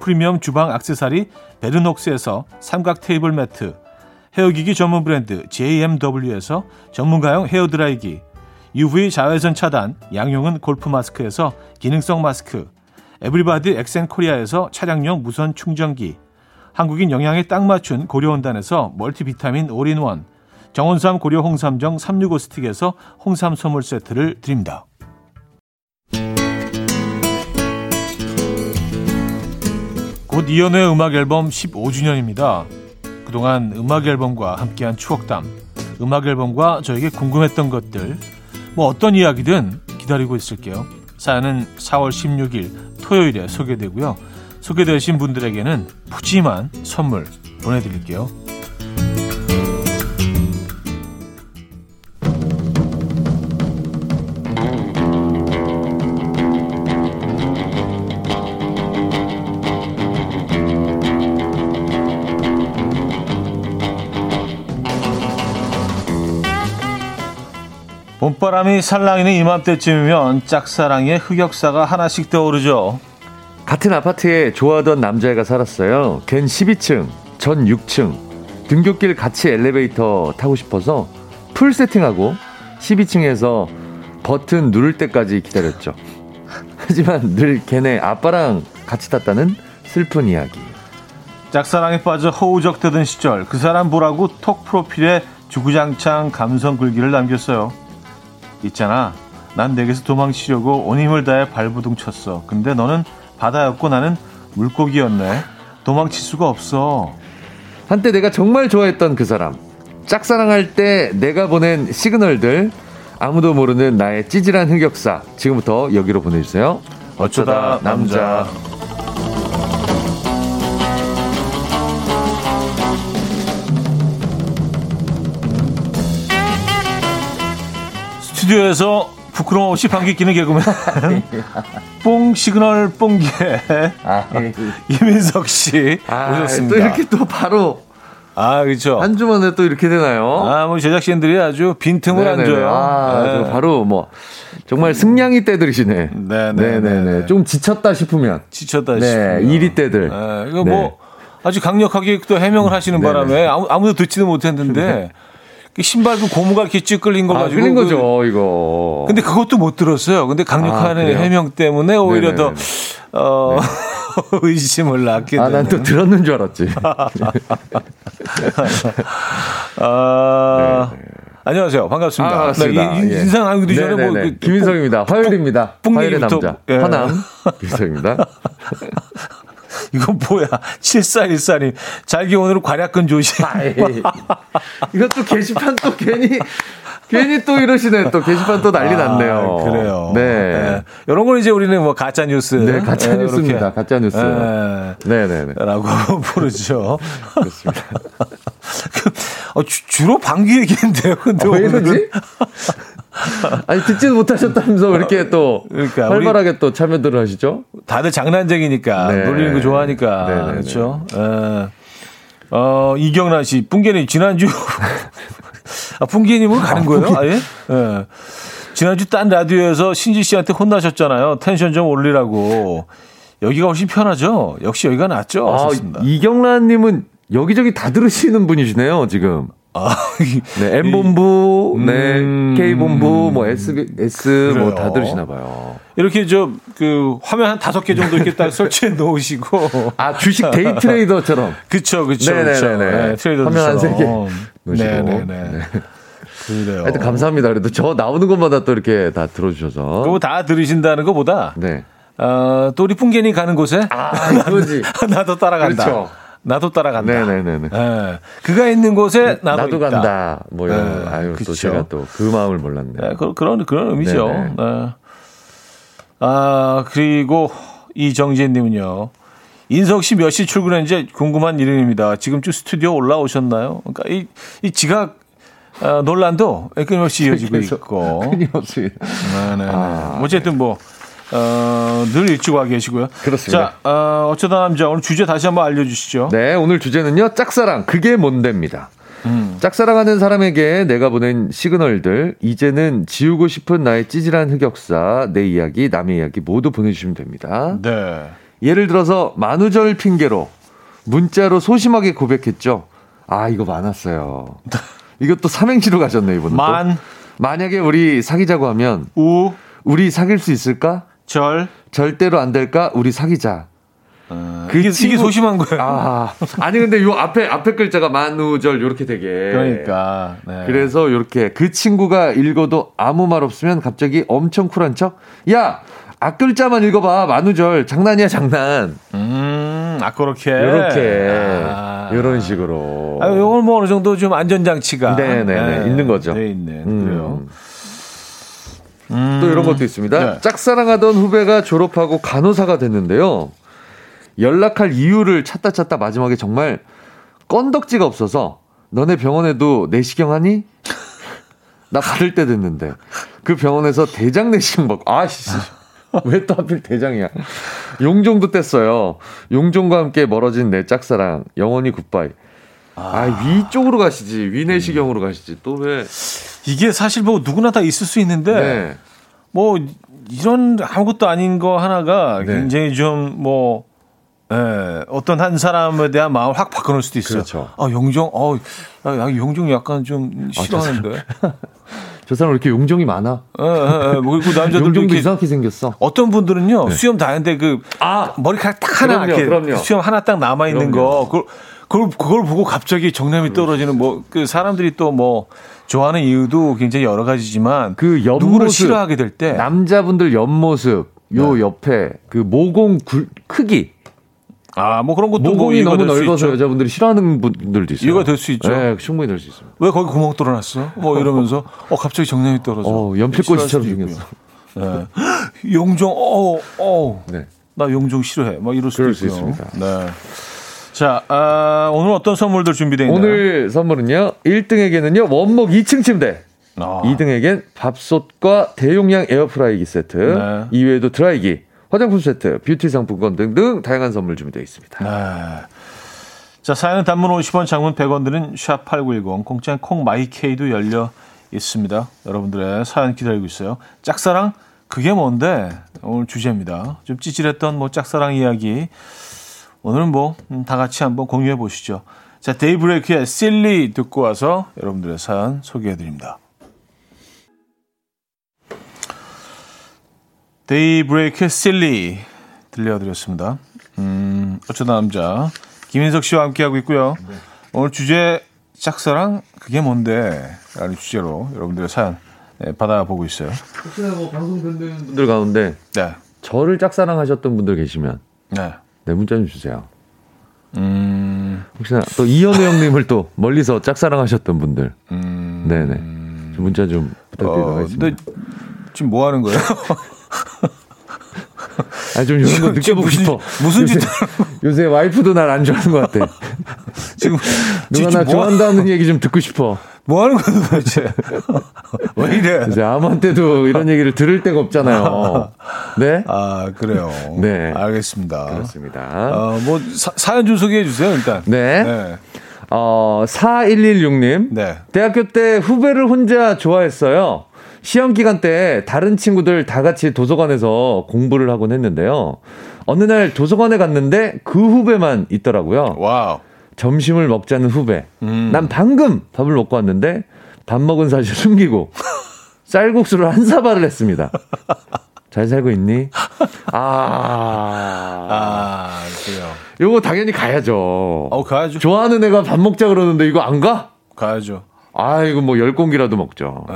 프리미엄 주방 악세사리 베르녹스에서 삼각 테이블 매트, 헤어기기 전문 브랜드 JMW에서 전문가용 헤어드라이기, UV 자외선 차단 양용은 골프 마스크에서 기능성 마스크, 에브리바디 엑센코리아에서 차량용 무선 충전기, 한국인 영양에 딱 맞춘 고려원단에서 멀티비타민 올인원, 정원삼 고려 홍삼정 365 스틱에서 홍삼 선물 세트를 드립니다. 곧 이현우의 음악 앨범 15주년입니다. 그동안 음악 앨범과 함께한 추억담, 음악 앨범과 저에게 궁금했던 것들, 뭐 어떤 이야기든 기다리고 있을게요. 사연은 4월 16일 토요일에 소개되고요. 소개되신 분들에게는 푸짐한 선물 보내드릴게요. 봄바람이 살랑이는 이맘때쯤이면 짝사랑의 흑역사가 하나씩 떠오르죠. 같은 아파트에 좋아하던 남자애가 살았어요. 걘 12층, 전 6층. 등굣길 같이 엘리베이터 타고 싶어서 풀 세팅하고 12층에서 버튼 누를 때까지 기다렸죠. 하지만 늘 걔네 아빠랑 같이 탔다는 슬픈 이야기. 짝사랑에 빠져 허우적대던 시절 그 사람 보라고 톡 프로필에 주구장창 감성 글귀를 남겼어요. 있잖아. 난 내게서 도망치려고 온 힘을 다해 발부둥 쳤어. 근데 너는 바다였고 나는 물고기였네. 도망칠 수가 없어. 한때 내가 정말 좋아했던 그 사람. 짝사랑할 때 내가 보낸 시그널들. 아무도 모르는 나의 찌질한 흑역사. 지금부터 여기로 보내주세요. 어쩌다 남자. 스튜디오에서 부끄러움 없이 방귀 끼는 개그맨 뽕 시그널 뽕개 아, 이민석 씨 아, 오셨습니다. 또 이렇게 또 바로 아 그렇죠. 한 주만에 또 이렇게 되나요? 아뭐 제작진들이 아주 빈틈을 네네네. 안 줘요. 아, 네. 바로 뭐 정말 승냥이 때들이시네. 네네네. 네네네. 좀 지쳤다 싶으면 지쳤다 네, 싶으면 이리 때들. 네, 이거 뭐 네. 아주 강력하게 또 해명을 하시는 바람에 아무, 아무도 듣지도 못했는데. 네. 신발 그 고무가 이렇게 쭉 끌린 거 아, 가지고. 끌린 거죠, 그, 이거. 근데 그것도 못 들었어요. 근데 강력한 아, 해명 때문에 오히려. 더, 어, 네. 의심을 낳게. 아, 난 또 들었는 줄 알았지. 아, 네, 네. 안녕하세요. 반갑습니다. 아, 반갑습니다. 네, 예. 인상 나누기 전에 뭐. 그, 김인성입니다. 화요일입니다. 화요일의 남자. 예. 화남. 김인성입니다. 이건 뭐야? 7414님. 잘기 오늘은 관약근 조심. 이것도 게시판 또 괜히, 괜히 또 이러시네. 또 게시판 또 난리 아, 났네요. 그래요. 네. 네. 이런 건 이제 우리는 뭐 가짜 뉴스. 네, 가짜뉴스입니다. 가짜 뉴스. 네. 네네 네. 라고 부르죠. 그렇습니다. 어, 주, 로 방귀 얘기인데요. 근데 어, 왜 이러지? 아니 듣지도 못하셨다면서 이렇게 또 그러니까 활발하게 또 참여들을 하시죠? 다들 장난쟁이니까 네. 놀리는 거 좋아하니까 네네네. 네, 네. 그렇죠. 어, 어 이경란 씨, 뿡개님 지난주 아 뿡개님으로 가는 아, 거예요? 아 예? 네. 지난주 딴 라디오에서 신지 씨한테 혼나셨잖아요. 텐션 좀 올리라고. 여기가 훨씬 편하죠. 역시 여기가 낫죠. 아, 이경란님은 여기저기 다 들으시는 분이시네요, 지금. 아, 네, M본부, 음, 네, K본부, 뭐, S, S, 뭐, 다 들으시나 봐요. 이렇게 저, 그, 화면 한 다섯 개 정도 이렇게 딱 설치해 놓으시고. 아, 주식 day trader처럼. 그쵸, 그쵸. 네네네. 네, 트레이더 화면 한 세 개. 네네네. 네. 그래요. 하여튼 감사합니다. 그래도 저 나오는 것마다 또 이렇게 다 들어주셔서. 그거 다 들으신다는 것보다. 네. 어, 또 우리 풍겐이 가는 곳에. 아, 그거지. 나도 따라간다. 그렇죠. 나도 따라간다. 네네네. 네. 그가 있는 곳에 나도, 나도 있다. 간다. 뭐 이런. 네, 아유, 그쵸. 또 제가 또 그 마음을 몰랐네. 네, 그, 그런, 그런 의미죠. 네. 아, 그리고 이정재님은요. 인석 씨 몇 시 출근했는지 궁금한 일입니다. 지금쯤 스튜디오 올라오셨나요? 그러니까 이, 이 지각 어, 논란도 끊임없이 이어지고 있고. 끊임없이. 네네. 아, 어쨌든 뭐, 어, 늘 일찍 와 계시고요. 그렇습니다. 자, 어, 어쩌다 남자 오늘 주제 다시 한번 알려주시죠. 네, 오늘 주제는요, 짝사랑. 그게 뭔데입니다. 음. 짝사랑하는 사람에게 내가 보낸 시그널들, 이제는 지우고 싶은 나의 찌질한 흑역사, 내 이야기, 남의 이야기 모두 보내주시면 됩니다. 네. 예를 들어서 만우절 핑계로 문자로 소심하게 고백했죠. 아, 이거 많았어요. 이것도 삼행시로 가셨네, 이번에. 만. 만약에 우리 사귀자고 하면. 우. 우리 사귈 수 있을까? 절. 절대로 안 될까? 우리 사귀자. 어, 그 이게, 친구... 이게 소심한 거예요. 아, 아니 근데 요 앞에 앞에 글자가 만우절 요렇게 되게. 그러니까. 네. 그래서 요렇게 그 친구가 읽어도 아무 말 없으면 갑자기 엄청 쿨한 척. 야, 앞글자만 읽어봐. 만우절 장난이야 장난. 음, 아 그렇게. 요렇게. 아. 요런 식으로. 아, 요건 뭐 어느 정도 좀 안전장치가. 네네네. 네, 네. 있는 거죠. 돼 있는. 음. 그래요. 음. 또 이런 것도 있습니다. 네. 짝사랑하던 후배가 졸업하고 간호사가 됐는데요. 연락할 이유를 찾다 찾다 마지막에 정말 건덕지가 없어서 너네 병원에도 내시경 하니? 나 받을 때 됐는데 그 병원에서 대장 내시경 받고 아씨 왜 또 하필 대장이야? 용종도 뗐어요. 용종과 함께 멀어진 내 짝사랑 영원히 굿바이. 아, 아 위쪽으로 가시지 위내시경으로 가시지 또 왜? 이게 사실 뭐 누구나 다 있을 수 있는데 네. 뭐 이런 아무것도 아닌 거 하나가 네. 굉장히 좀뭐 예, 어떤 한 사람에 대한 마음을 확 바꿔놓을 수도 있어요. 그렇죠. 아, 용종, 어, 야, 용종 약간 좀 싫어하는데. 아, 저 사람 왜 이렇게 용종이 많아? 예, 예, 예. 뭐, 그 남자들 용종도 이상하게 생겼어. 어떤 분들은요, 네. 수염 다 했는데 그, 아, 머리카락 딱 하나, 그럼요, 이렇게 그럼요. 수염 하나 딱 남아있는 거, 그걸, 그걸, 그걸 보고 갑자기 정남이 떨어지는 뭐, 그 사람들이 또 뭐, 좋아하는 이유도 굉장히 여러 가지지만, 그 옆모습, 누구를 싫어하게 될 때. 남자분들 옆모습, 요 네. 옆에 그 모공 굴, 크기. 아, 뭐 그런 것도 모공이 뭐 너무 넓어서 여자분들이 싫어하는 분들도 있어요. 이유가 될 수 있죠. 네, 충분히 될 수 있습니다. 왜 거기 구멍 뚫어놨어? 뭐 이러면서 어 갑자기 정량이 떨어져. 어, 연필꽃이처럼 생겼어. 네. 용종, 어, 어. 네. 나 용종 싫어해. 막 이럴 수도. 있습니다. 네. 자, 아, 오늘 어떤 선물들 준비되어 있나요? 오늘 선물은요. 1등에게는요. 원목 2층 침대. 아. 2등에겐 밥솥과 대용량 에어프라이기 세트. 네. 이외에도 드라이기, 화장품 세트, 뷰티 상품권 등등 다양한 선물 준비되어 있습니다. 네. 자, 사연은 단문 50원, 장문 100원 드는 샵8910, 공짜인 콩마이케이도 열려 있습니다. 여러분들의 사연 기다리고 있어요. 짝사랑? 그게 뭔데? 오늘 주제입니다. 좀 찌질했던 뭐 짝사랑 이야기. 오늘은 뭐, 음, 다 같이 한번 공유해 보시죠. 자, 데이브레이크의 Silly 듣고 와서 여러분들의 사연 소개해 드립니다. 데이브레이크 Silly 들려드렸습니다. 음, 어쩌다 남자 김인석 씨와 함께하고 있고요. 네. 오늘 주제 짝사랑 그게 뭔데? 라는 주제로 여러분들의 사연 네, 받아보고 있어요. 혹시나 뭐 방송 듣는 분들 가운데 네. 저를 짝사랑하셨던 분들 계시면 네, 네 문자 좀 주세요. 음... 혹시나 또 이현우 형님을 또 멀리서 짝사랑하셨던 분들, 음... 네네 문자 좀 부탁드리도록 어. 지금 뭐 하는 거예요? 아, 좀 이런 거 느껴보고 싶어. 무슨 짓? 요새, 와이프도 날 안 좋아하는 것 같아. 지금 누가 나 뭐 좋아한다는 하... 얘기 좀 듣고 싶어. 뭐 하는 거야 도대체? 왜 이래? 이제 아무한테도 이런 얘기를 들을 데가 없잖아요. 네? 아 그래요. 네, 알겠습니다. 그렇습니다. 어, 뭐 사, 사연 좀 소개해 주세요 일단. 네. 네. 어, 4116님. 네. 대학교 때 후배를 혼자 좋아했어요. 시험 기간 때 다른 친구들 다 같이 도서관에서 공부를 하곤 했는데요. 어느 날 도서관에 갔는데 그 후배만 있더라고요. wow. 점심을 먹자는 후배. 음. 난 방금 밥을 먹고 왔는데 밥 먹은 사실 숨기고 쌀국수를 한 사발을 했습니다. 잘 살고 있니? 아. 아, 그래요. 요거 당연히 가야죠. 어, 가야죠. 좋아하는 애가 밥 먹자 그러는데 이거 안 가? 가야죠. 아, 이거 뭐열 공기라도 먹죠. 네.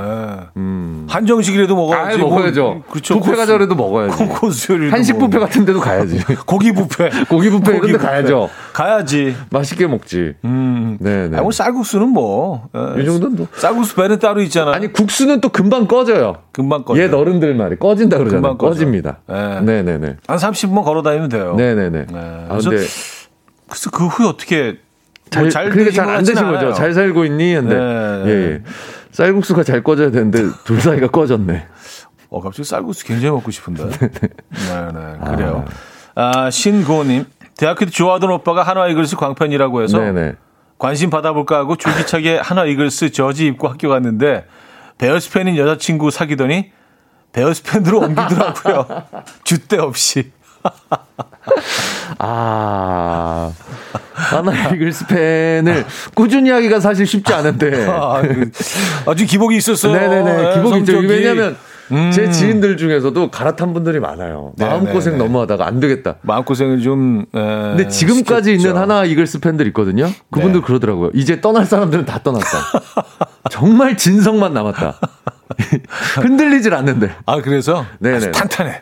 음. 한정식이라도 먹어야지. 아, 먹어야죠. 뭐, 그렇죠. 뷔페 가자라도 먹어야지. 코스 한식 뷔페 같은 데도 가야지. 고기 뷔페. 고기 뷔페 이런 데 가야죠. 가야지. 맛있게 먹지. 음. 네, 네. 아니, 뭐 쌀국수는 뭐. 예. 이 정도는 뭐. 쌀국수 배는 따로 있잖아. 아니, 국수는 또 금방 꺼져요. 금방 꺼져. 옛 어른들 말이 꺼진다 그러잖아요. 꺼집니다. 네. 네네네. 한 30분 걸어 다니면 돼요. 네네네. 네. 아, 근데. 그래서 그 후에 어떻게 잘, 잘 그러니까 잘안 되신 않아요. 거죠. 잘 살고 있니? 근데 네. 예, 예. 쌀국수가 잘 꺼져야 되는데 둘 사이가 꺼졌네. 어 갑자기 쌀국수 굉장히 먹고 싶은데. 네, 네, 그래요. 아, 아 신고님 대학교 때 좋아하던 오빠가 한화 이글스 광팬이라고 해서 네네. 관심 받아볼까 하고 줄기차게 한화 이글스 저지 입고 학교 갔는데 베어스 팬인 여자친구 사귀더니 베어스 팬으로 옮기더라고요. 줏대 없이. 아, 한화 이글스 팬을 꾸준히 하기가 사실 쉽지 않은데. 아, 그, 아주 기복이 있었어요. 네네네. 네, 기복이 있죠. 왜냐면 음. 제 지인들 중에서도 갈아탄 분들이 많아요. 마음고생 너무 하다가 안 되겠다. 마음고생을 좀. 에, 근데 지금까지 시켰죠. 있는 한화 이글스 팬들 있거든요. 그분들 네. 그러더라고요. 이제 떠날 사람들은 다 떠났다. 정말 진성만 남았다. 흔들리질 않는데. 아, 그래서? 네네. 탄탄해.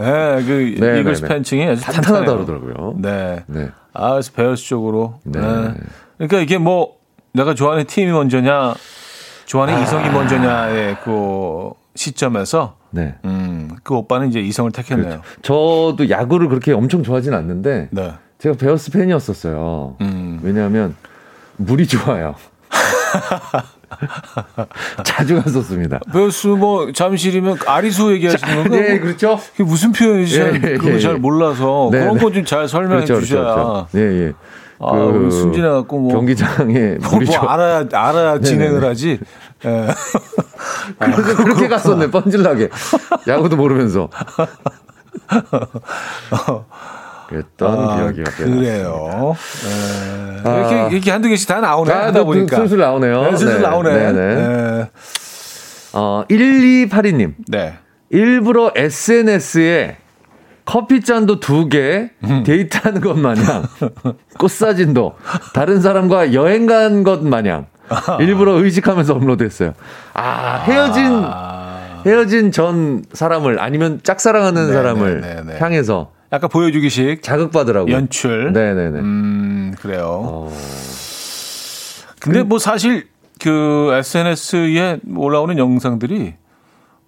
네, 그 네네네. 이글스 팬층이 아주 탄탄하다 그러더라고요. 네. 네. 아, 그래서 베어스 쪽으로. 네. 네. 그러니까 이게 뭐 내가 좋아하는 팀이 먼저냐, 좋아하는 아. 이성이 먼저냐의 그 시점에서 네. 음, 그 오빠는 이제 이성을 택했네요. 그렇죠. 저도 야구를 그렇게 엄청 좋아하진 않는데 네. 제가 베어스 팬이었었어요. 음. 왜냐하면 물이 좋아요. 자주 갔었습니다. 베어스 뭐 잠실이면 아리수 얘기하시는 건가요? 네, 그렇죠. 그게 무슨 표현이지? 예, 그거 예, 잘 몰라서 네, 그런 네. 거좀 잘 설명해 그렇죠, 주셔야. 그렇죠, 그렇죠. 예, 예. 아, 그 순진해 갖고 뭐 경기장에 뭐, 뭐 알아야 알아야 네, 진행을 하지. 예. 그래서 아, 그렇게 갔었네 뻔질나게 야구도 모르면서. 그랬던 아, 기억이 그래요. 네. 아, 이렇게, 이렇게 한두 개씩 다 나오네. 아, 하다 보니까. 슬슬 나오네요. 네, 슬슬 네. 나오네. 네, 네. 네. 어, 1282님. 네. 일부러 SNS에 커피잔도 두 개, 음. 데이트하는 것 마냥, 꽃사진도 다른 사람과 여행 간 것 마냥, 일부러 의식하면서 업로드했어요. 아, 헤어진, 아. 헤어진 전 사람을 아니면 짝사랑하는 네, 사람을 네, 네, 네. 향해서 약간 보여주기식 자극받으라고 연출. 네네네. 음 그래요. 어... 근데 뭐 사실 그 SNS에 올라오는 영상들이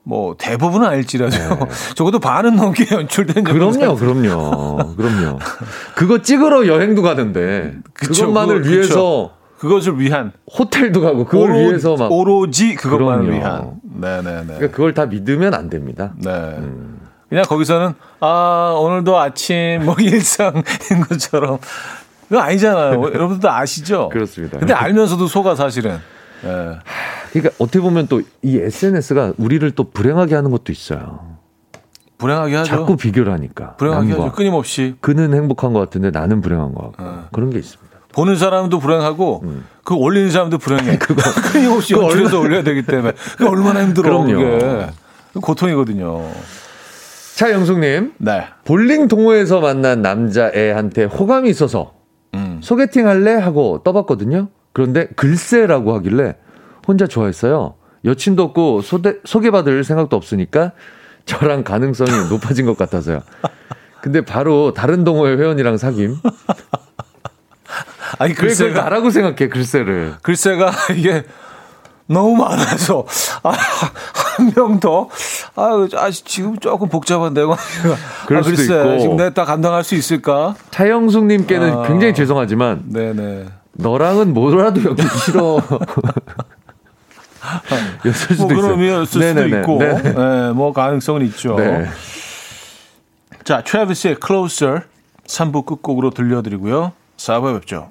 뭐 대부분은 알지라도 네. 적어도 반은 넘게 연출된 그럼요, 그럼요, 그럼요. 그거 찍으러 여행도 가는데 그쵸, 그것만을 그거, 위해서 그것을 위한 호텔도 가고 그걸 오로, 위해서 막 오로지 그것만을 그럼요. 위한. 네네네. 그러니까 그걸 다 믿으면 안 됩니다. 네. 음. 그냥 거기서는 아 오늘도 아침 뭐 일상인 것처럼 그거 아니잖아요. 여러분들도 아시죠? 그렇습니다. 근데 알면서도 속아 사실은. 예. 그러니까 어떻게 보면 또 이 SNS가 우리를 또 불행하게 하는 것도 있어요. 불행하게 하죠. 자꾸 비교를 하니까. 불행하게 하죠. 끊임없이. 그는 행복한 것 같은데 나는 불행한 것 같고. 예. 그런 게 있습니다. 보는 사람도 불행하고 음. 그 올리는 사람도 불행해. 그거 끊임없이 연출해서 올려야 되기 때문에 그 얼마나 힘들어. 그럼요. 그게. 고통이거든요. 자, 영숙님. 네. 볼링 동호회에서 만난 남자애한테 호감이 있어서 음. 소개팅 할래? 하고 떠봤거든요. 그런데 글쎄라고 하길래 혼자 좋아했어요. 여친도 없고 소대, 소개받을 생각도 없으니까 저랑 가능성이 높아진 것 같아서요. 근데 바로 다른 동호회 회원이랑 사귐. 아니 글쎄가 나라고 생각해 글쎄를. 글쎄가 이게 너무 많아서 아, 한 명 더. 아, 아 지금 조금 복잡한데. 그럴 아, 수도 있고. 지금 내가 감당할 수 있을까? 차영숙님께는 아, 굉장히 죄송하지만 네네. 너랑은 뭐라도 여기 싫어. 였을 수도 뭐 그러면 있을 수도 있고, 네, 뭐 가능성은 있죠. 네. 자, 트래비스의 Closer 3부 끝곡으로 들려드리고요. 4부에 뵙죠.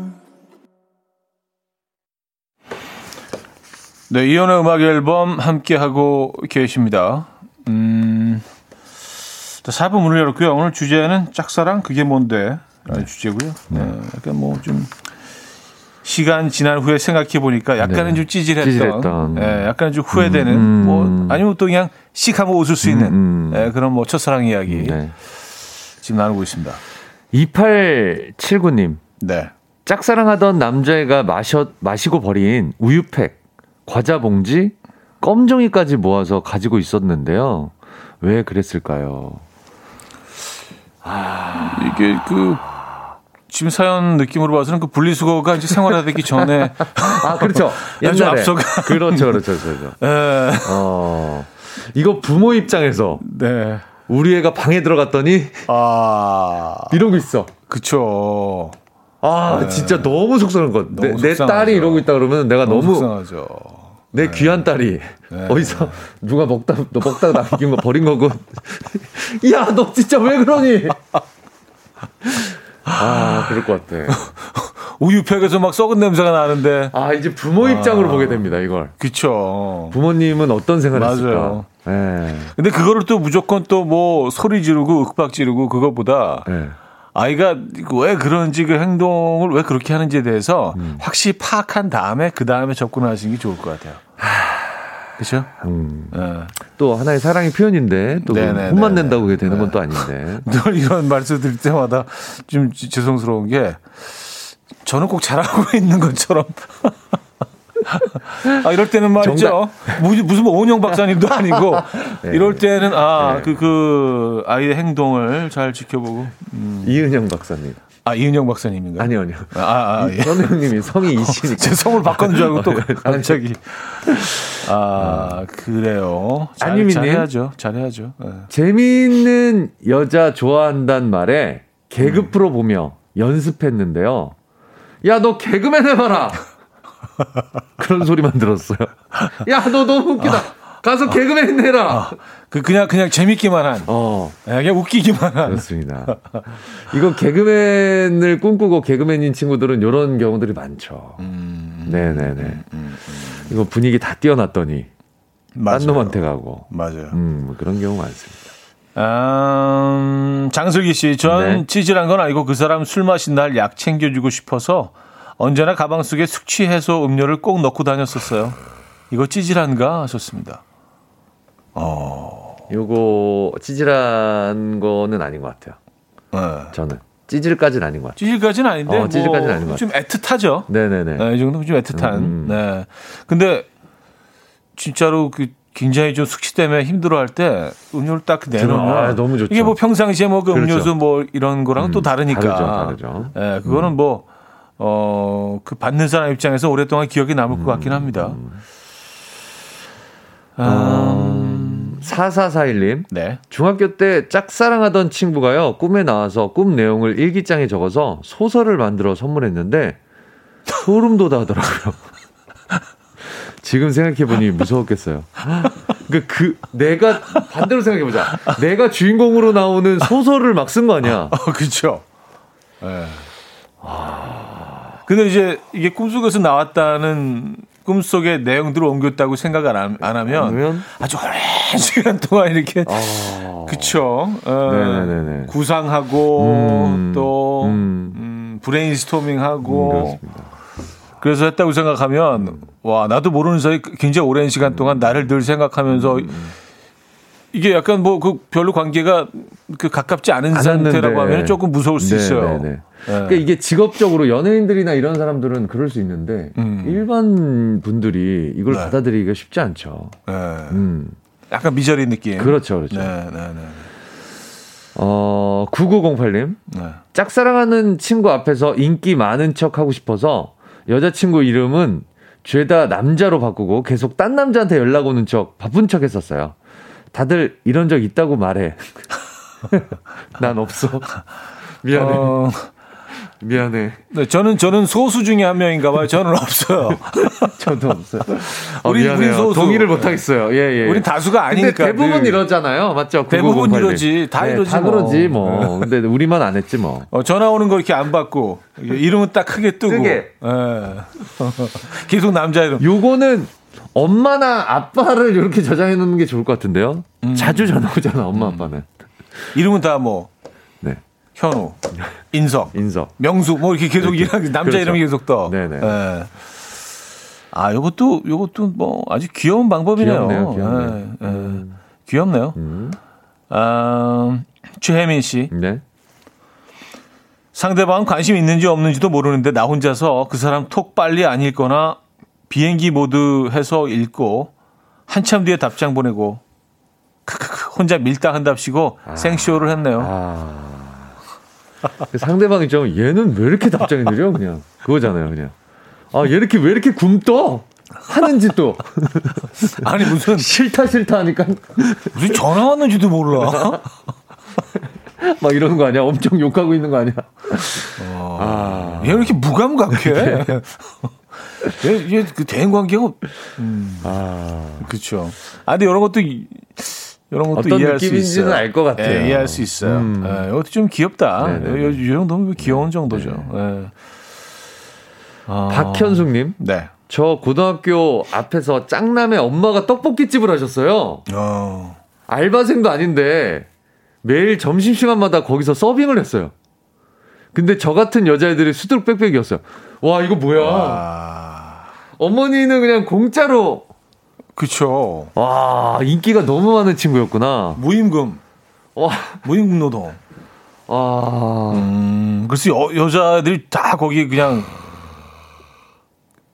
네, 이연의 음악 앨범 함께하고 계십니다. 음, 4부 문을 열었고요. 오늘 주제는 짝사랑 그게 뭔데? 라는 네. 주제고요. 네. 네, 약간 뭐 좀 시간 지난 후에 생각해 보니까 약간은 네. 좀 찌질했던, 찌질했던. 예, 약간은 좀 후회되는, 음, 뭐 아니면 또 그냥 씩 한번 웃을 수 있는 음, 음. 예, 그런 뭐 첫사랑 이야기 네. 지금 나누고 있습니다. 2879님. 네. 짝사랑하던 남자애가 마셔, 마시고 버린 우유팩 과자 봉지, 껌종이까지 모아서 가지고 있었는데요. 왜 그랬을까요? 아, 이게 그 지금 사연 느낌으로 봐서는 그 분리수거가 이제 생활화되기 전에 아 그렇죠 옛날에 앞서가 그렇죠 그렇죠 그렇죠. 네. 어 이거 부모 입장에서 네. 우리 애가 방에 들어갔더니 아 이러고 있어. 그쵸. 아, 네. 진짜 너무 속상한 것. 내, 내, 딸이 이러고 있다 그러면 내가 너무, 너무 속상하죠. 내 네. 귀한 딸이 네. 어디서 누가 먹다 너 먹다가 남긴 거 버린 거고. 야, 너 진짜 왜 그러니? 아, 그럴 것 같아. 우유팩에서 막 썩은 냄새가 나는데. 아, 이제 부모 입장으로 아, 보게 됩니다, 이걸. 그쵸. 부모님은 어떤 생각을 했을까? 네. 근데 그거를 또 무조건 또 뭐 소리 지르고 윽박 지르고 그거보다 네. 아이가 왜 그런지 그 행동을 왜 그렇게 하는지에 대해서 음. 확실히 파악한 다음에 그 다음에 접근하시는 게 좋을 것 같아요. 그렇죠? 음. 네. 또 하나의 사랑의 표현인데 또 혼만 낸다고 그게 되는 건 또 아닌데. 늘 이런 말씀 드릴 때마다 좀 죄송스러운 게 저는 꼭 잘하고 있는 것처럼 아, 이럴 때는 말이죠. 무슨, 무슨 뭐 오은영 박사님도 아니고, 네. 이럴 때는, 아, 네. 그, 그, 아이의 행동을 잘 지켜보고. 음. 이은영 박사님. 아, 이은영 박사님인가요? 아니요, 아니요. 아, 아, 아 예. 선생님이 성이 이시니까. 제 성을 바꾼 줄 알고 또 갑자기. 아, 그래요. 잘, 잘해야죠. 잘해야죠. 네. 재미있는 여자 좋아한단 말에 개그 음. 프로 보며 연습했는데요. 야, 너 개그맨 해봐라! 그런 소리만 들었어요. 야, 너 너무 웃기다. 가서 개그맨 해라. 아, 그 그냥 그냥 재밌기만 한. 어. 네, 그냥 웃기기만 한. 그렇습니다. 이거 개그맨을 꿈꾸고 개그맨인 친구들은 이런 경우들이 많죠. 음, 네 네 네. 음, 음, 음. 이거 분위기 다 띄어놨더니 딴 놈한테 가고. 맞아요. 음, 뭐 그런 경우 많습니다. 음, 장슬기 씨, 전 네. 찌질한 건 아니고 그 사람 술 마신 날 약 챙겨주고 싶어서 언제나 가방 속에 숙취 해소 음료를 꼭 넣고 다녔었어요. 이거 찌질한가 하셨습니다. 어. 요거 찌질한 거는 아닌 것 같아요. 네. 저는. 찌질까지는 아닌 것 같아요. 찌질까지는 아닌데. 어, 찌질까지는 뭐 아닌 것 같아요. 좀 애틋하죠. 네네네. 네, 이 정도면 좀 애틋한. 음, 음. 네. 근데 진짜로 그 굉장히 좀 숙취 때문에 힘들어할 때 음료를 딱 내놓으면 아, 너무 좋죠. 이게 뭐 평상시에 뭐그 그렇죠. 음료수 뭐 이런 거랑 음, 또 다르니까. 다르죠, 다르죠. 네, 그거는 음. 뭐 어, 그 받는 사람 입장에서 오랫동안 기억에 남을 것 같긴 합니다. 음, 4441님. 네. 중학교 때 짝사랑하던 친구가요, 꿈에 나와서 꿈 내용을 일기장에 적어서 소설을 만들어 선물했는데, 소름 돋아하더라고요. 지금 생각해보니 무서웠겠어요. 그, 그, 내가, 반대로 생각해보자. 내가 주인공으로 나오는 소설을 막 쓴 거 아니야? 어, 그쵸. 네. 아. 근데 이제 이게 꿈속에서 나왔다는 꿈속의 내용들을 옮겼다고 생각 안, 안 하면 아주 오랜 시간 동안 이렇게 아... 그쵸? 어, 구상하고 음, 또 음. 음, 브레인스토밍하고 음, 그래서 했다고 생각하면 와 나도 모르는 사이 굉장히 오랜 시간 동안 나를 늘 생각하면서 음. 이게 약간 뭐 그 별로 관계가 그 가깝지 않은 상태라고 하면 조금 무서울 수 네, 있어요. 네, 네. 네. 그러니까 이게 직업적으로 연예인들이나 이런 사람들은 그럴 수 있는데 음. 일반 분들이 이걸 네. 받아들이기가 쉽지 않죠. 네. 음. 약간 미저리 느낌. 그렇죠, 그렇죠. 네, 네, 네. 어, 9908님. 네. 짝사랑하는 친구 앞에서 인기 많은 척 하고 싶어서 여자친구 이름은 죄다 남자로 바꾸고 계속 딴 남자한테 연락 오는 척 바쁜 척 했었어요. 다들 이런 적 있다고 말해. 난 없어. 미안해. 어... 미안해. 네, 저는 저는 소수 중에 한 명인가 봐요. 저는 없어요. 저도 없어요. 어, 우리 우리 소수 동의를 못 하겠어요. 예, 예. 우리 다수가 아니니까. 대부분 늘. 이러잖아요. 맞죠? 대부분 이러지. 다 네, 이러지. 다 뭐. 그러지 뭐. 근데 우리만 안 했지 뭐. 어, 전화 오는 거 이렇게 안 받고 이름은 딱 크게 뜨고. 뜨게. 예. 계속 남자 이름. 요거는 엄마나 아빠를 이렇게 저장해 놓는 게 좋을 것 같은데요. 음. 자주 전화 오잖아, 엄마 음. 아빠는. 이름은 다 뭐. 네. 현우, 인석, 인석, 명수, 뭐 이렇게 계속 이름 남자 그렇죠. 이름이 계속 떠. 네네. 네. 아, 요것도 요것도 뭐 아주 귀여운 방법이네요. 귀엽네요. 귀엽네요. 네, 네. 음. 귀엽네요. 음. 아, 최혜민 씨. 네. 상대방 관심 있는지 없는지도 모르는데 나 혼자서 그 사람 톡 빨리 안 읽거나 비행기 모드 해서 읽고 한참 뒤에 답장 보내고 크크크 혼자 밀당 한답시고 아. 생쇼를 했네요. 아. 그 상대방이 좀 얘는 왜 이렇게 답장이 느려 그냥 그거잖아요 그냥. 아, 얘 이렇게 왜 이렇게 굶떠? 하는지 또. 아니, 무슨. 싫다, 싫다 하니까. 무슨 전화 왔는지도 몰라. 막 이러는 거 아니야? 엄청 욕하고 있는 거 아니야? 어, 아. 얘왜 이렇게 무감각해? 얘, 얘, 그 대인 관계가. 음. 아. 그쵸. 아, 근데 이런 것도, 이런 것도 이해할 수 있어요. 알것 같아요. 예, 이해할 수 있어요. 음. 예, 이것도 좀 귀엽다. 이, 이 정도면 귀여운 정도죠. 예. 아. 박현숙님. 네. 저 고등학교 앞에서 짱남의 엄마가 떡볶이 집을 하셨어요. 어. 알바생도 아닌데 매일 점심시간마다 거기서 서빙을 했어요. 근데 저 같은 여자애들이 수두룩 빽빽이었어요. 와, 이거 뭐야. 와. 어머니는 그냥 공짜로. 그쵸. 와, 인기가 너무 많은 친구였구나. 무임금. 와. 무임금 노동. 와. 음, 글쎄, 여, 여자들이 다 거기 그냥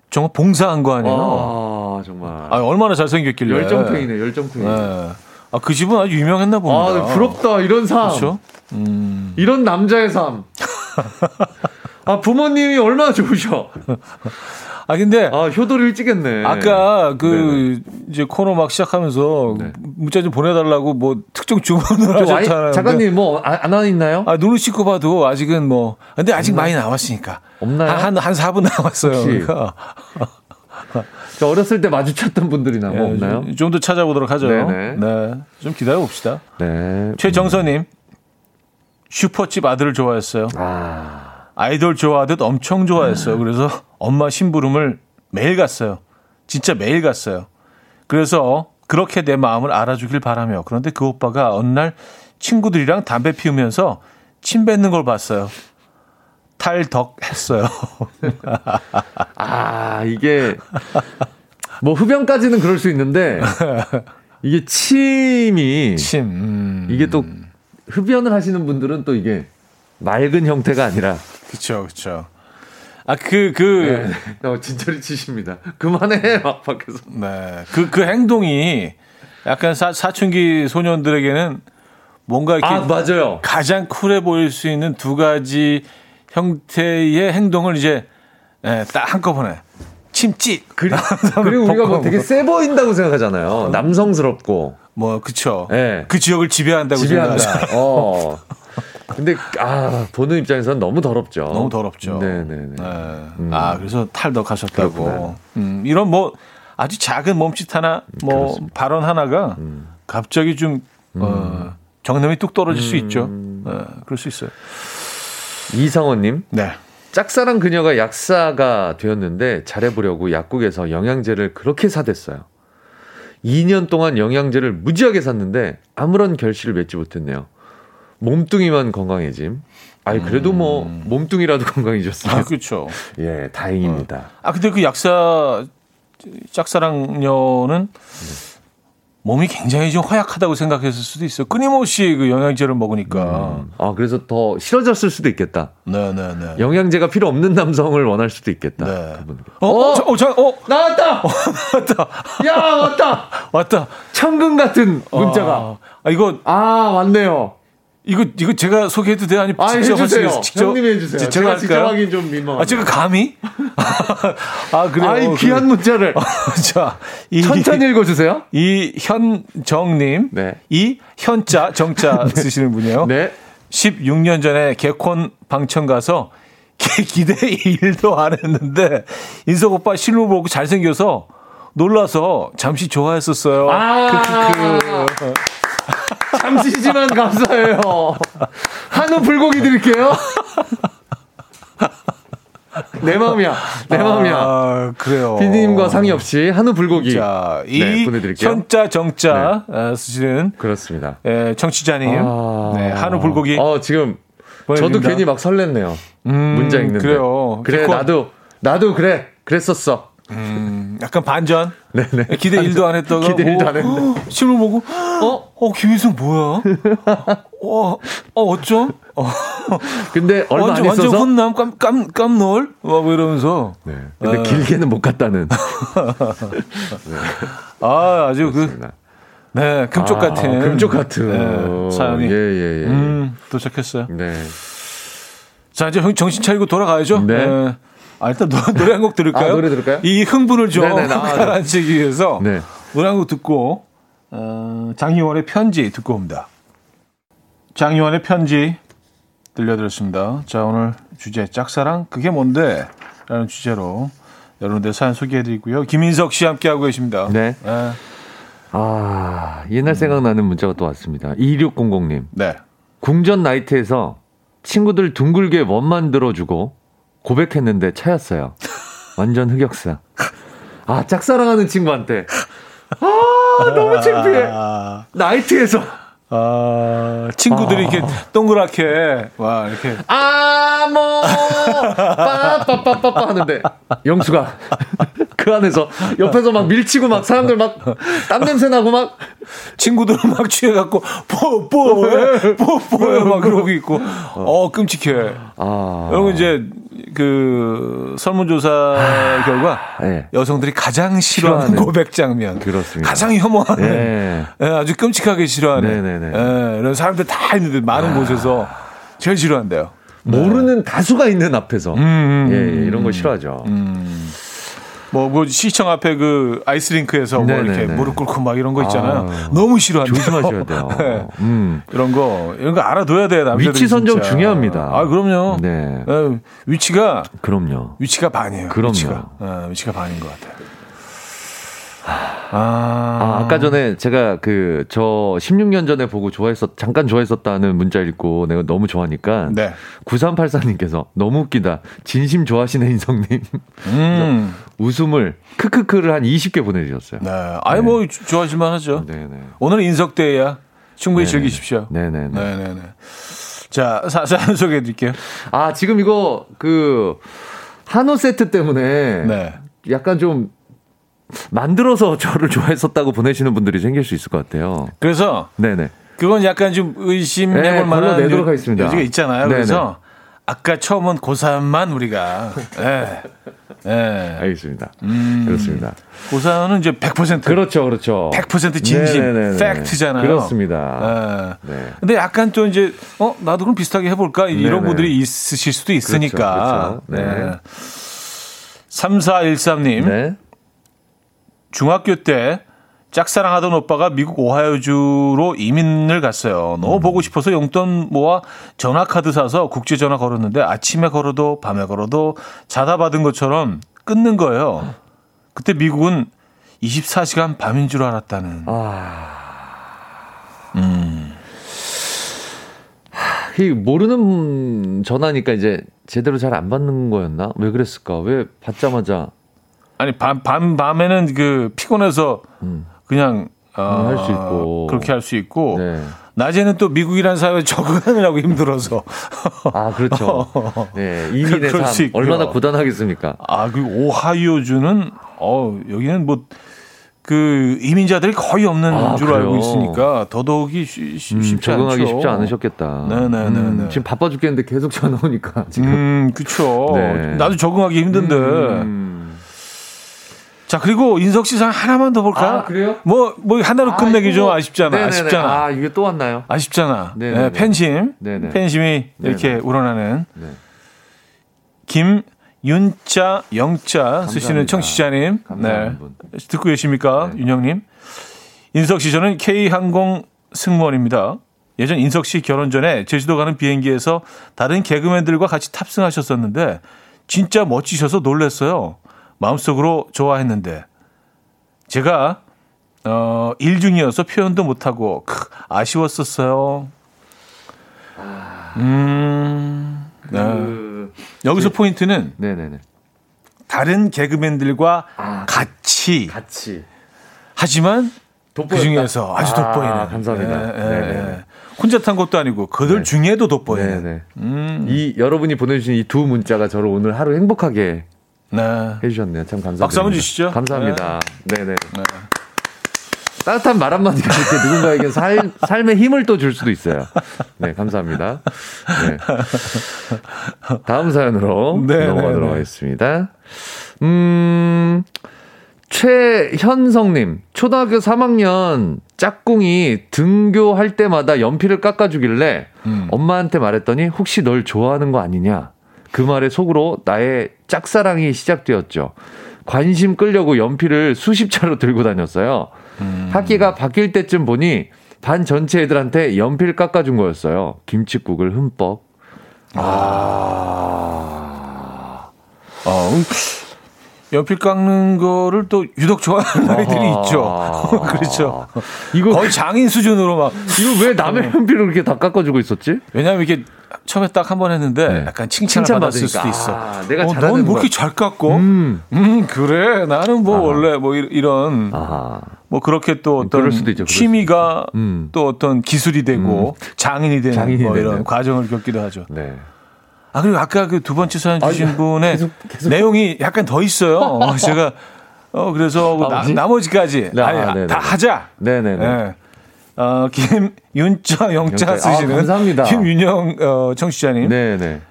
정말 봉사한 거 아니에요? 아, 정말. 아, 얼마나 잘생겼길래. 열정탱이네, 열정탱이. 네. 아, 그 집은 아주 유명했나 봅니다. 아, 부럽다, 이런 삶. 그렇죠? 음. 이런 남자의 삶. 아, 부모님이 얼마나 좋으셔. 아 근데 아 효도를 일찍 했네. 아까 그 네네. 이제 코너 막 시작하면서 네. 문자 좀 보내달라고 뭐 특정 주문을 하셨잖아요. 작가님 뭐안 안 있나요? 아 눈을 씻고 봐도 아직은 뭐 근데 아직 없나? 많이 남았으니까. 없나요? 한한 한 4분 남았어요. 그러니까. 저 어렸을 때 마주쳤던 분들이나 뭐 네, 없나요? 좀 더 찾아보도록 하죠. 네네. 네. 좀 기다려 봅시다. 네. 최정선님 슈퍼집 아들을 좋아했어요. 아. 아이돌 좋아하듯 엄청 좋아했어요. 그래서 엄마 심부름을 매일 갔어요. 진짜 매일 갔어요. 그래서 그렇게 내 마음을 알아주길 바라며 그런데 그 오빠가 어느 날 친구들이랑 담배 피우면서 침 뱉는 걸 봤어요. 탈덕했어요. 아 이게 뭐 흡연까지는 그럴 수 있는데 이게 침이 침 음. 이게 또 흡연을 하시는 분들은 또 이게 맑은 형태가 아니라 그렇죠, 그렇죠. 아, 그, 그. 네. 어, 진짜리 치십니다. 그만해, 막 밖에서. 네. 그, 그 행동이 약간 사, 사춘기 소년들에게는 뭔가 이렇게. 아, 맞아요. 가장 쿨해 보일 수 있는 두 가지 형태의 행동을 이제, 네, 딱 한꺼번에. 침찌. 그리, 그리 고 우리가 뭐 되게 세 보인다고 생각하잖아요. 어. 남성스럽고. 뭐, 그쵸. 네. 그 지역을 지배한다고 지배한다. 생각하죠. 어. 근데 아 보는 입장에서는 너무 더럽죠. 너무 더럽죠. 네네네. 네. 음. 아 그래서 탈덕하셨다고. 음, 이런 뭐 아주 작은 몸짓 하나, 뭐 그렇습니다. 발언 하나가 음. 갑자기 좀 음. 어, 정념이 뚝 떨어질 수 있죠. 어, 그럴 수 있어요. 이상원님. 네. 짝사랑 그녀가 약사가 되었는데 잘해보려고 약국에서 영양제를 그렇게 사댔어요. 2년 동안 영양제를 무지하게 샀는데 아무런 결실을 맺지 못했네요. 몸뚱이만 건강해짐. 아니 그래도 뭐 음. 뭐 몸뚱이라도 건강해졌어요. 아, 그렇죠. 예, 다행입니다. 어. 아 근데 그 약사 짝사랑녀는 네. 몸이 굉장히 좀 허약하다고 생각했을 수도 있어요. 끊임없이 그 영양제를 먹으니까. 음. 아 그래서 더 싫어졌을 수도 있겠다. 네네네. 네, 네. 영양제가 필요 없는 남성을 원할 수도 있겠다. 네. 어, 어, 어, 저, 어, 나왔다. 어, 나왔다. 야 왔다. 왔다. 천금 같은 문자가. 아, 아 이거 아 왔네요. 이거 이거 제가 소개해도 돼요? 아니 아, 직접 해주세요. 직접 형님이 해주세요. 제가, 제가 직접 하긴 좀 민망. 아 제가 감히? 아 그래요. 아이 귀한 그, 문자를. 자, 이, 천천히 읽어주세요. 이 현정님, 네. 이 현자 정자 네. 쓰시는 분이에요. 네. 16년 전에 개콘 방청 가서 기대 1도 안 했는데 인석 오빠 실물 보고 잘생겨서 놀라서 잠시 좋아했었어요. 아~ 그, 그, 그. 잠시지만 감사해요. 한우 불고기 드릴게요. 내 마음이야. 내 마음이야. 아, 그래요. 피디님과 상의 없이 한우 불고기. 자, 이 네, 보내드릴게요. 현자 정자 어, 쓰시는 그렇습니다. 에, 청취자님 아. 네, 한우 불고기 어, 지금 저도 보내드립니다. 괜히 막 설렜네요. 음, 문자 읽는데. 그래요. 그래, 기권. 나도, 나도 그래. 그랬었어. 음, 약간 반전. 네네. 기대 일도 안 했다가 기대 일도 어, 안 했는데. 신문 보고 어, 어 김희승 뭐야? 어, 어 어쩜? 어, 근데 얼마 완전 안 완전 있어서. 혼남 깜, 깜, 깜놀? 막 이러면서. 네. 근데 어. 길게는 못 갔다는. 아, 아주 그, 그렇습니다. 네, 금쪽 아, 같은. 금쪽 같은. 네, 사연이. 예, 예, 예. 음, 도착했어요. 네. 자, 이제 형 정신 차리고 돌아가야죠. 네. 아, 일단 노, 노래 한 곡 들을까요? 아, 노래 들을까요? 이 흥분을 좀 아, 네. 가라앉히기 위해서 네. 노래 한 곡 듣고 어, 장희원의 편지 듣고 옵니다. 장희원의 편지 들려드렸습니다. 자, 오늘 주제 짝사랑 그게 뭔데? 라는 주제로 여러분들 사연 소개해드리고요. 김인석 씨 함께하고 계십니다. 네. 네. 아, 옛날 생각나는 문자가 또 왔습니다. 2600님. 네. 궁전 나이트에서 친구들 둥글게 원만 들어주고 고백했는데 차였어요. 완전 흑역사. 아, 짝사랑하는 친구한테. 아, 너무 창피해. 아, 나이트에서. 아, 친구들이 이렇게 동그랗게 와 이렇게 아, 뭐, 빠빠빠빠빠 하는데, 영수가 그 안에서 옆에서 막 밀치고 막 사람들 막 땀 냄새 나고 막, 친구들 막 취해갖고 뽀뽀해 뽀뽀해 막 그러고 있고 어 끔찍해. 아. 여러분 이제 그 설문조사 결과 예. 여성들이 가장 싫어하는 싫어하는. 고백 장면, 그렇습니다. 가장 혐오하는, 예. 예, 아주 끔찍하게 싫어하는. 예, 이런 사람들 다 있는데 많은 곳에서 제일 싫어한대요. 모르는 가수가 있는 앞에서. 음, 예, 예, 이런 거 싫어하죠. 뭐, 뭐 시청 앞에 그 아이스링크에서 뭐. 이렇게 무릎 꿇고 막 이런 거 있잖아요. 아, 너무 싫어한대요. 조심하셔야 돼요. 예. 음. 이런 거 이런 거 알아둬야 돼요. 남자들이 위치 선정 진짜. 중요합니다. 아 그럼요. 네. 예, 위치가 그럼요. 위치가 반이에요. 그럼요. 위치가, 예, 위치가 반인 것 같아요. 아, 아, 아 까 전에 제가 그 저 16년 전에 보고 좋아했었 잠깐 좋아했었다는 문자 읽고 내가 너무 좋아하니까 네. 9384님께서 너무 웃기다. 진심 좋아하시네 인성님. 음, 웃음을 크크크를 한 20개 보내주셨어요. 네. 아이 뭐 좋아하실만 하죠. 네네. 오늘은 인석대야 충분히 네네. 즐기십시오. 네네네. 네네네. 자, 사, 사연 소개해 드릴게요. 아 지금 이거 그 한우 세트 때문에 네. 약간 좀 만들어서 저를 좋아했었다고 보내시는 분들이 생길 수 있을 것 같아요. 그래서 네네. 그건 약간 좀 의심해볼 네, 만한 걸러내도록 요- 하겠습니다. 요지가 있잖아요. 네네. 그래서 아까 처음은 고3만 우리가 예. 예. 알겠습니다. 음. 그렇습니다. 고3은 이제 100% 그렇죠, 그렇죠. 100% 진심, 네네네네. 팩트잖아요. 그렇습니다. 예. 네. 근데 약간 또 이제 어 나도 그럼 비슷하게 해 볼까 이런 네네. 분들이 있으실 수도 있으니까. 그렇죠, 그렇죠. 네. 네. 3413님 네. 중학교 때 짝사랑하던 오빠가 미국 오하이오주로 이민을 갔어요. 음. 너무 보고 싶어서 용돈 모아 전화카드 사서 국제전화 걸었는데 아침에 걸어도 밤에 걸어도 자다 받은 것처럼 끊는 거예요. 그때 미국은 24시간 밤인 줄 알았다는. 아. 하, 이 모르는 전화니까 이제 제대로 잘 안 받는 거였나? 왜 그랬을까? 왜 받자마자 아니 밤, 밤 밤에는 그 피곤해서 그냥 어, 음, 할수 있고. 그렇게 할 수 있고 네. 낮에는 또 미국이라는 사회에 적응하느라고 힘들어서 아, 그렇죠. 네. 이민의 삶. 얼마나 고단하겠습니까? 아, 그 오하이오주는 어 여기는 뭐 그 이민자들이 거의 없는 아, 줄 그래요? 알고 있으니까 더더욱이 쉬, 쉬, 음, 쉽지 적응하기 않죠. 쉽지 않으셨겠다. 네네네네. 음, 지금 바빠 죽겠는데 계속 전화 오니까 지금. 음, 그쵸. 네. 나도 적응하기 힘든데. 음. 자, 그리고 인석 씨상 하나만 더 볼까요? 아, 그래요? 뭐, 뭐, 하나로 아, 끝내기 좀 아쉽잖아. 네네네. 아쉽잖아. 아, 이게 또 왔나요? 아쉽잖아. 네네네. 네, 팬심. 네네. 팬심이 이렇게 네네. 우러나는 네. 김윤자 영자 쓰시는 감사합니다. 청취자님. 감사하는 네. 분. 듣고 계십니까? 네. 윤영님. 인석 씨 저는 K항공 승무원입니다. 예전 인석 씨 결혼 전에 제주도 가는 비행기에서 다른 개그맨들과 같이 탑승하셨었는데 진짜 멋지셔서 놀랐어요. 마음속으로 좋아했는데 제가 어, 일 중이어서 표현도 못하고 크, 아쉬웠었어요. 음, 네. 그 여기서 포인트는 네네네. 다른 개그맨들과 아, 같이 같이 하지만 돋보였다. 그 중에서 아주 아, 돋보이는. 감사합니다. 예, 예, 예. 혼자 탄 것도 아니고 그들 네. 중에도 돋보이는. 네, 네. 음. 이 여러분이 보내주신 이 두 문자가 저를 오늘 하루 행복하게 네. 해주셨네요. 참 감사합니다. 박수 한번 주시죠. 감사합니다. 네, 네. 네. 따뜻한 말 한마디가 이렇게 누군가에게 살, 삶의 힘을 또 줄 수도 있어요. 네, 감사합니다. 네. 다음 사연으로 네, 네 넘어가도록 네, 하겠습니다. 음, 최현성님, 초등학교 3학년 짝꿍이 등교할 때마다 연필을 깎아주길래 음. 엄마한테 말했더니 혹시 널 좋아하는 거 아니냐? 그 말에 속으로 나의 짝사랑이 시작되었죠. 관심 끌려고 연필을 수십 차로 들고 다녔어요. 음. 학기가 바뀔 때쯤 보니 반 전체 애들한테 연필 깎아준 거였어요. 김치국을 흠뻑. 아. 아. 음. 연필 깎는 거를 또 유독 좋아하는 아이들이 있죠. 그렇죠. 이거 거의 장인 수준으로 막 이거 왜 남의 어. 연필을 그렇게 다 깎아주고 있었지? 왜냐하면 이게 처음에 딱 한 번 했는데 네. 약간 칭찬을 칭찬 받았을 수도 있어. 아, 내가 어, 잘하는 넌뭐 이렇게 잘 깎고? 음. 음. 그래. 나는 뭐 아하. 원래 뭐 이런 아하. 뭐 그렇게 또 어떤 있죠, 취미가 음. 또 어떤 기술이 되고 음. 장인이 되는 장인이 뭐 이런 과정을 겪기도 하죠. 네. 아, 그리고 아까 그 두 번째 사연 주신 아, 분의 계속, 계속. 내용이 약간 더 있어요. 어, 제가, 어, 그래서 아, 나, 나머지까지. 네, 아니, 아, 다 하자. 네네네. 네. 어, 김윤자 영자 아, 쓰시는. 아, 감사합니다. 김윤영, 어, 청취자님. 네네.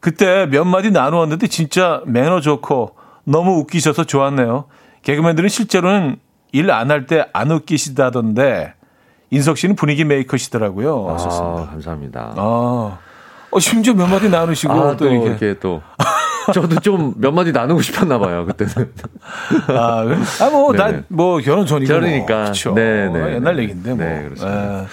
그때 몇 마디 나누었는데 진짜 매너 좋고 너무 웃기셔서 좋았네요. 개그맨들은 실제로는 일 안 할 때 안 웃기시다던데 인석 씨는 분위기 메이커시더라고요. 아, 감사합니다. 아. 어, 심지어 몇 마디 나누시고 아, 또, 또 이렇게. 이렇게 또. 저도 좀 몇 마디 나누고 싶었나 봐요, 그때는. 아, 아 뭐, 난, 뭐, 결혼 전이고. 결혼이니까. 뭐. 네, 네. 옛날 얘기인데, 뭐. 네, 그렇습니다. 에.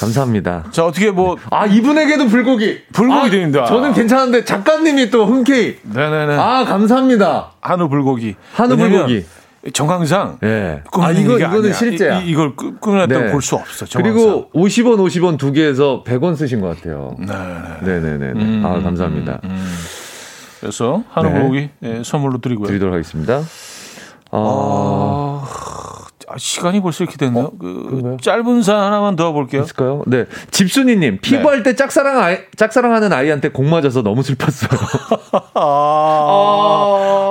감사합니다. 자, 어떻게 뭐. 아, 이분에게도 불고기. 불고기 아, 드립니다. 저는 괜찮은데 작가님이 또 흔쾌히. 네네네. 아, 감사합니다. 한우 불고기. 한우 불고기. 정황상 예. 아 이거 이거는 아니야. 실제야. 이, 걸 끊어냈다고 네. 볼수 없어. 정황상. 그리고 50원 50원 두 개에서 100원 쓰신 것 같아요. 네, 네, 네, 네. 음, 아 감사합니다. 음, 음. 그래서 한우 고기 네. 예, 선물로 드리고요. 드리도록 하겠습니다. 아, 아 시간이 벌써 이렇게 됐네요. 어? 그 짧은 사연 하나만 더 볼게요. 있을까요? 네. 집순이님 피부할 네. 때 짝사랑 아이, 짝사랑하는 아이한테 공 맞아서 너무 슬펐어요. 아,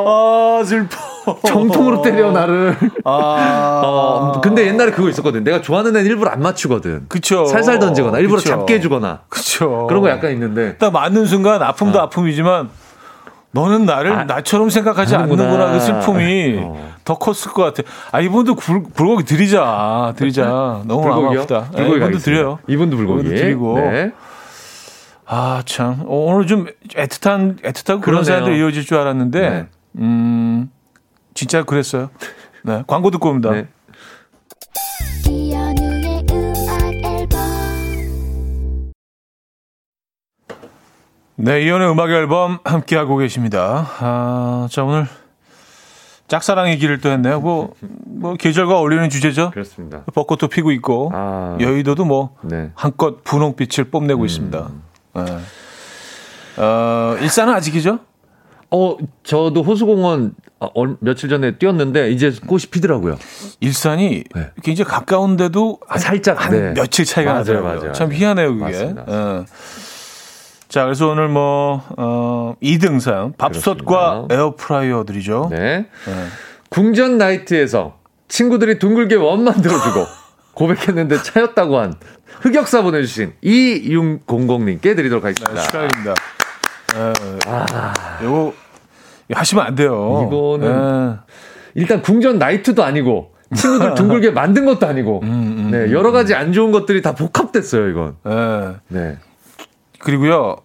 아, 아 슬퍼. 정통으로 때려 나를. 아. 어, 근데 옛날에 그거 있었거든. 내가 좋아하는 애는 일부러 안 맞추거든. 그쵸. 살살 던지거나 일부러 그쵸. 잡게 해주거나. 그쵸. 그런 거 약간 있는데. 딱 맞는 순간 아픔도 어. 아픔이지만 너는 나를 아, 나처럼 생각하지 하는구나. 않는구나 그 슬픔이 어. 더 컸을 것 같아. 아 이분도 불, 불고기 드리자, 드리자. 너무 마음 아프다. 불고기 네, 이분도 드려요. 이분도 불고기 드리고. 네. 아 참, 오늘 좀 애틋한 애틋하고 그런 사연들 이어질 줄 알았는데, 네. 음 진짜 그랬어요. 네. 광고 듣고 옵니다. 네. 네, 이연의 음악 앨범 함께하고 계십니다. 아, 자, 오늘 짝사랑의 길을 또 했네요. 뭐, 뭐, 계절과 어울리는 주제죠. 그렇습니다. 벚꽃도 피고 있고, 아, 여의도도 뭐, 네. 한껏 분홍빛을 뽐내고 음. 있습니다. 네. 어, 일산은 아직이죠? 어, 저도 호수공원 어, 며칠 전에 뛰었는데 이제 꽃이 피더라고요. 일산이 네. 굉장히 가까운데도 아, 살짝 한 네. 며칠 차이가 맞아요, 나더라고요. 맞아요. 참 희한해요, 그게. 맞습니다. 어. 자, 그래서 오늘 뭐, 어, 2등상 밥솥과 에어프라이어들이죠. 네. 네. 궁전 나이트에서 친구들이 둥글게 원 만들어주고 고백했는데 차였다고 한 흑역사 보내주신 이융공공님께 드리도록 하겠습니다. 네, 축하드립니다. 네. 아, 요거 하시면 안 돼요. 이거는 네. 일단 궁전 나이트도 아니고 친구들 둥글게 만든 것도 아니고 음, 음, 네, 여러 가지 안 좋은 것들이 다 복합됐어요, 이건. 네. 네. 그리고요.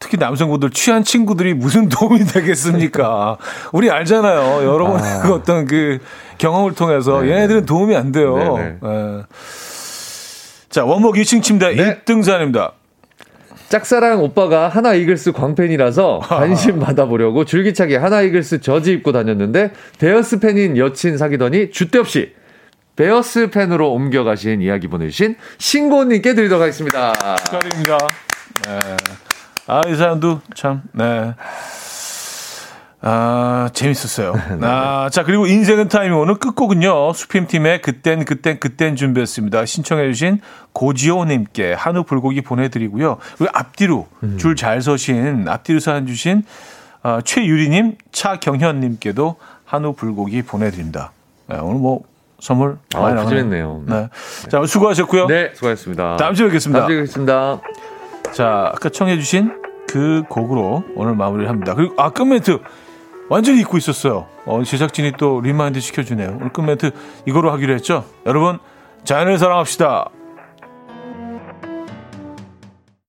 특히 남성분들 취한 친구들이 무슨 도움이 되겠습니까? 우리 알잖아요. 여러 번 아. 그 어떤 그 경험을 통해서 네. 얘네들은 도움이 안 돼요. 네. 네. 자, 원목 2층 침대 네. 1등산입니다. 짝사랑 오빠가 하나 이글스 광팬이라서 관심 받아보려고 줄기차게 하나 이글스 저지 입고 다녔는데 베어스 팬인 여친 사귀더니 주대 없이 베어스 팬으로 옮겨가신 이야기 보내주신 신고님께 드리도록 하겠습니다. 축하드립니다. 네. 아, 이 사연도 참, 네. 아, 재밌었어요. 네. 아, 자, 그리고 인생은 타이밍 오늘 끝곡은요. 수필팀의 그땐, 그땐, 그땐 준비했습니다. 신청해주신 고지호님께 한우 불고기 보내드리고요. 그리고 앞뒤로 음. 줄잘 서신, 앞뒤로 사연 주신 어, 최유리님, 차경현님께도 한우 불고기 보내드립니다. 네, 오늘 뭐 선물 아, 많이 나가네요. 네. 자, 수고하셨고요. 네, 수고하셨습니다. 다음 주에 뵙겠습니다. 다음 주에 뵙겠습니다. 자, 아까 청해주신 그 곡으로 오늘 마무리를 합니다. 그리고 아, 끝 멘트 완전히 잊고 있었어요. 어, 제작진이 또 remind 시켜주네요. 오늘 끝 멘트 이거로 하기로 했죠. 여러분, 자연을 사랑합시다.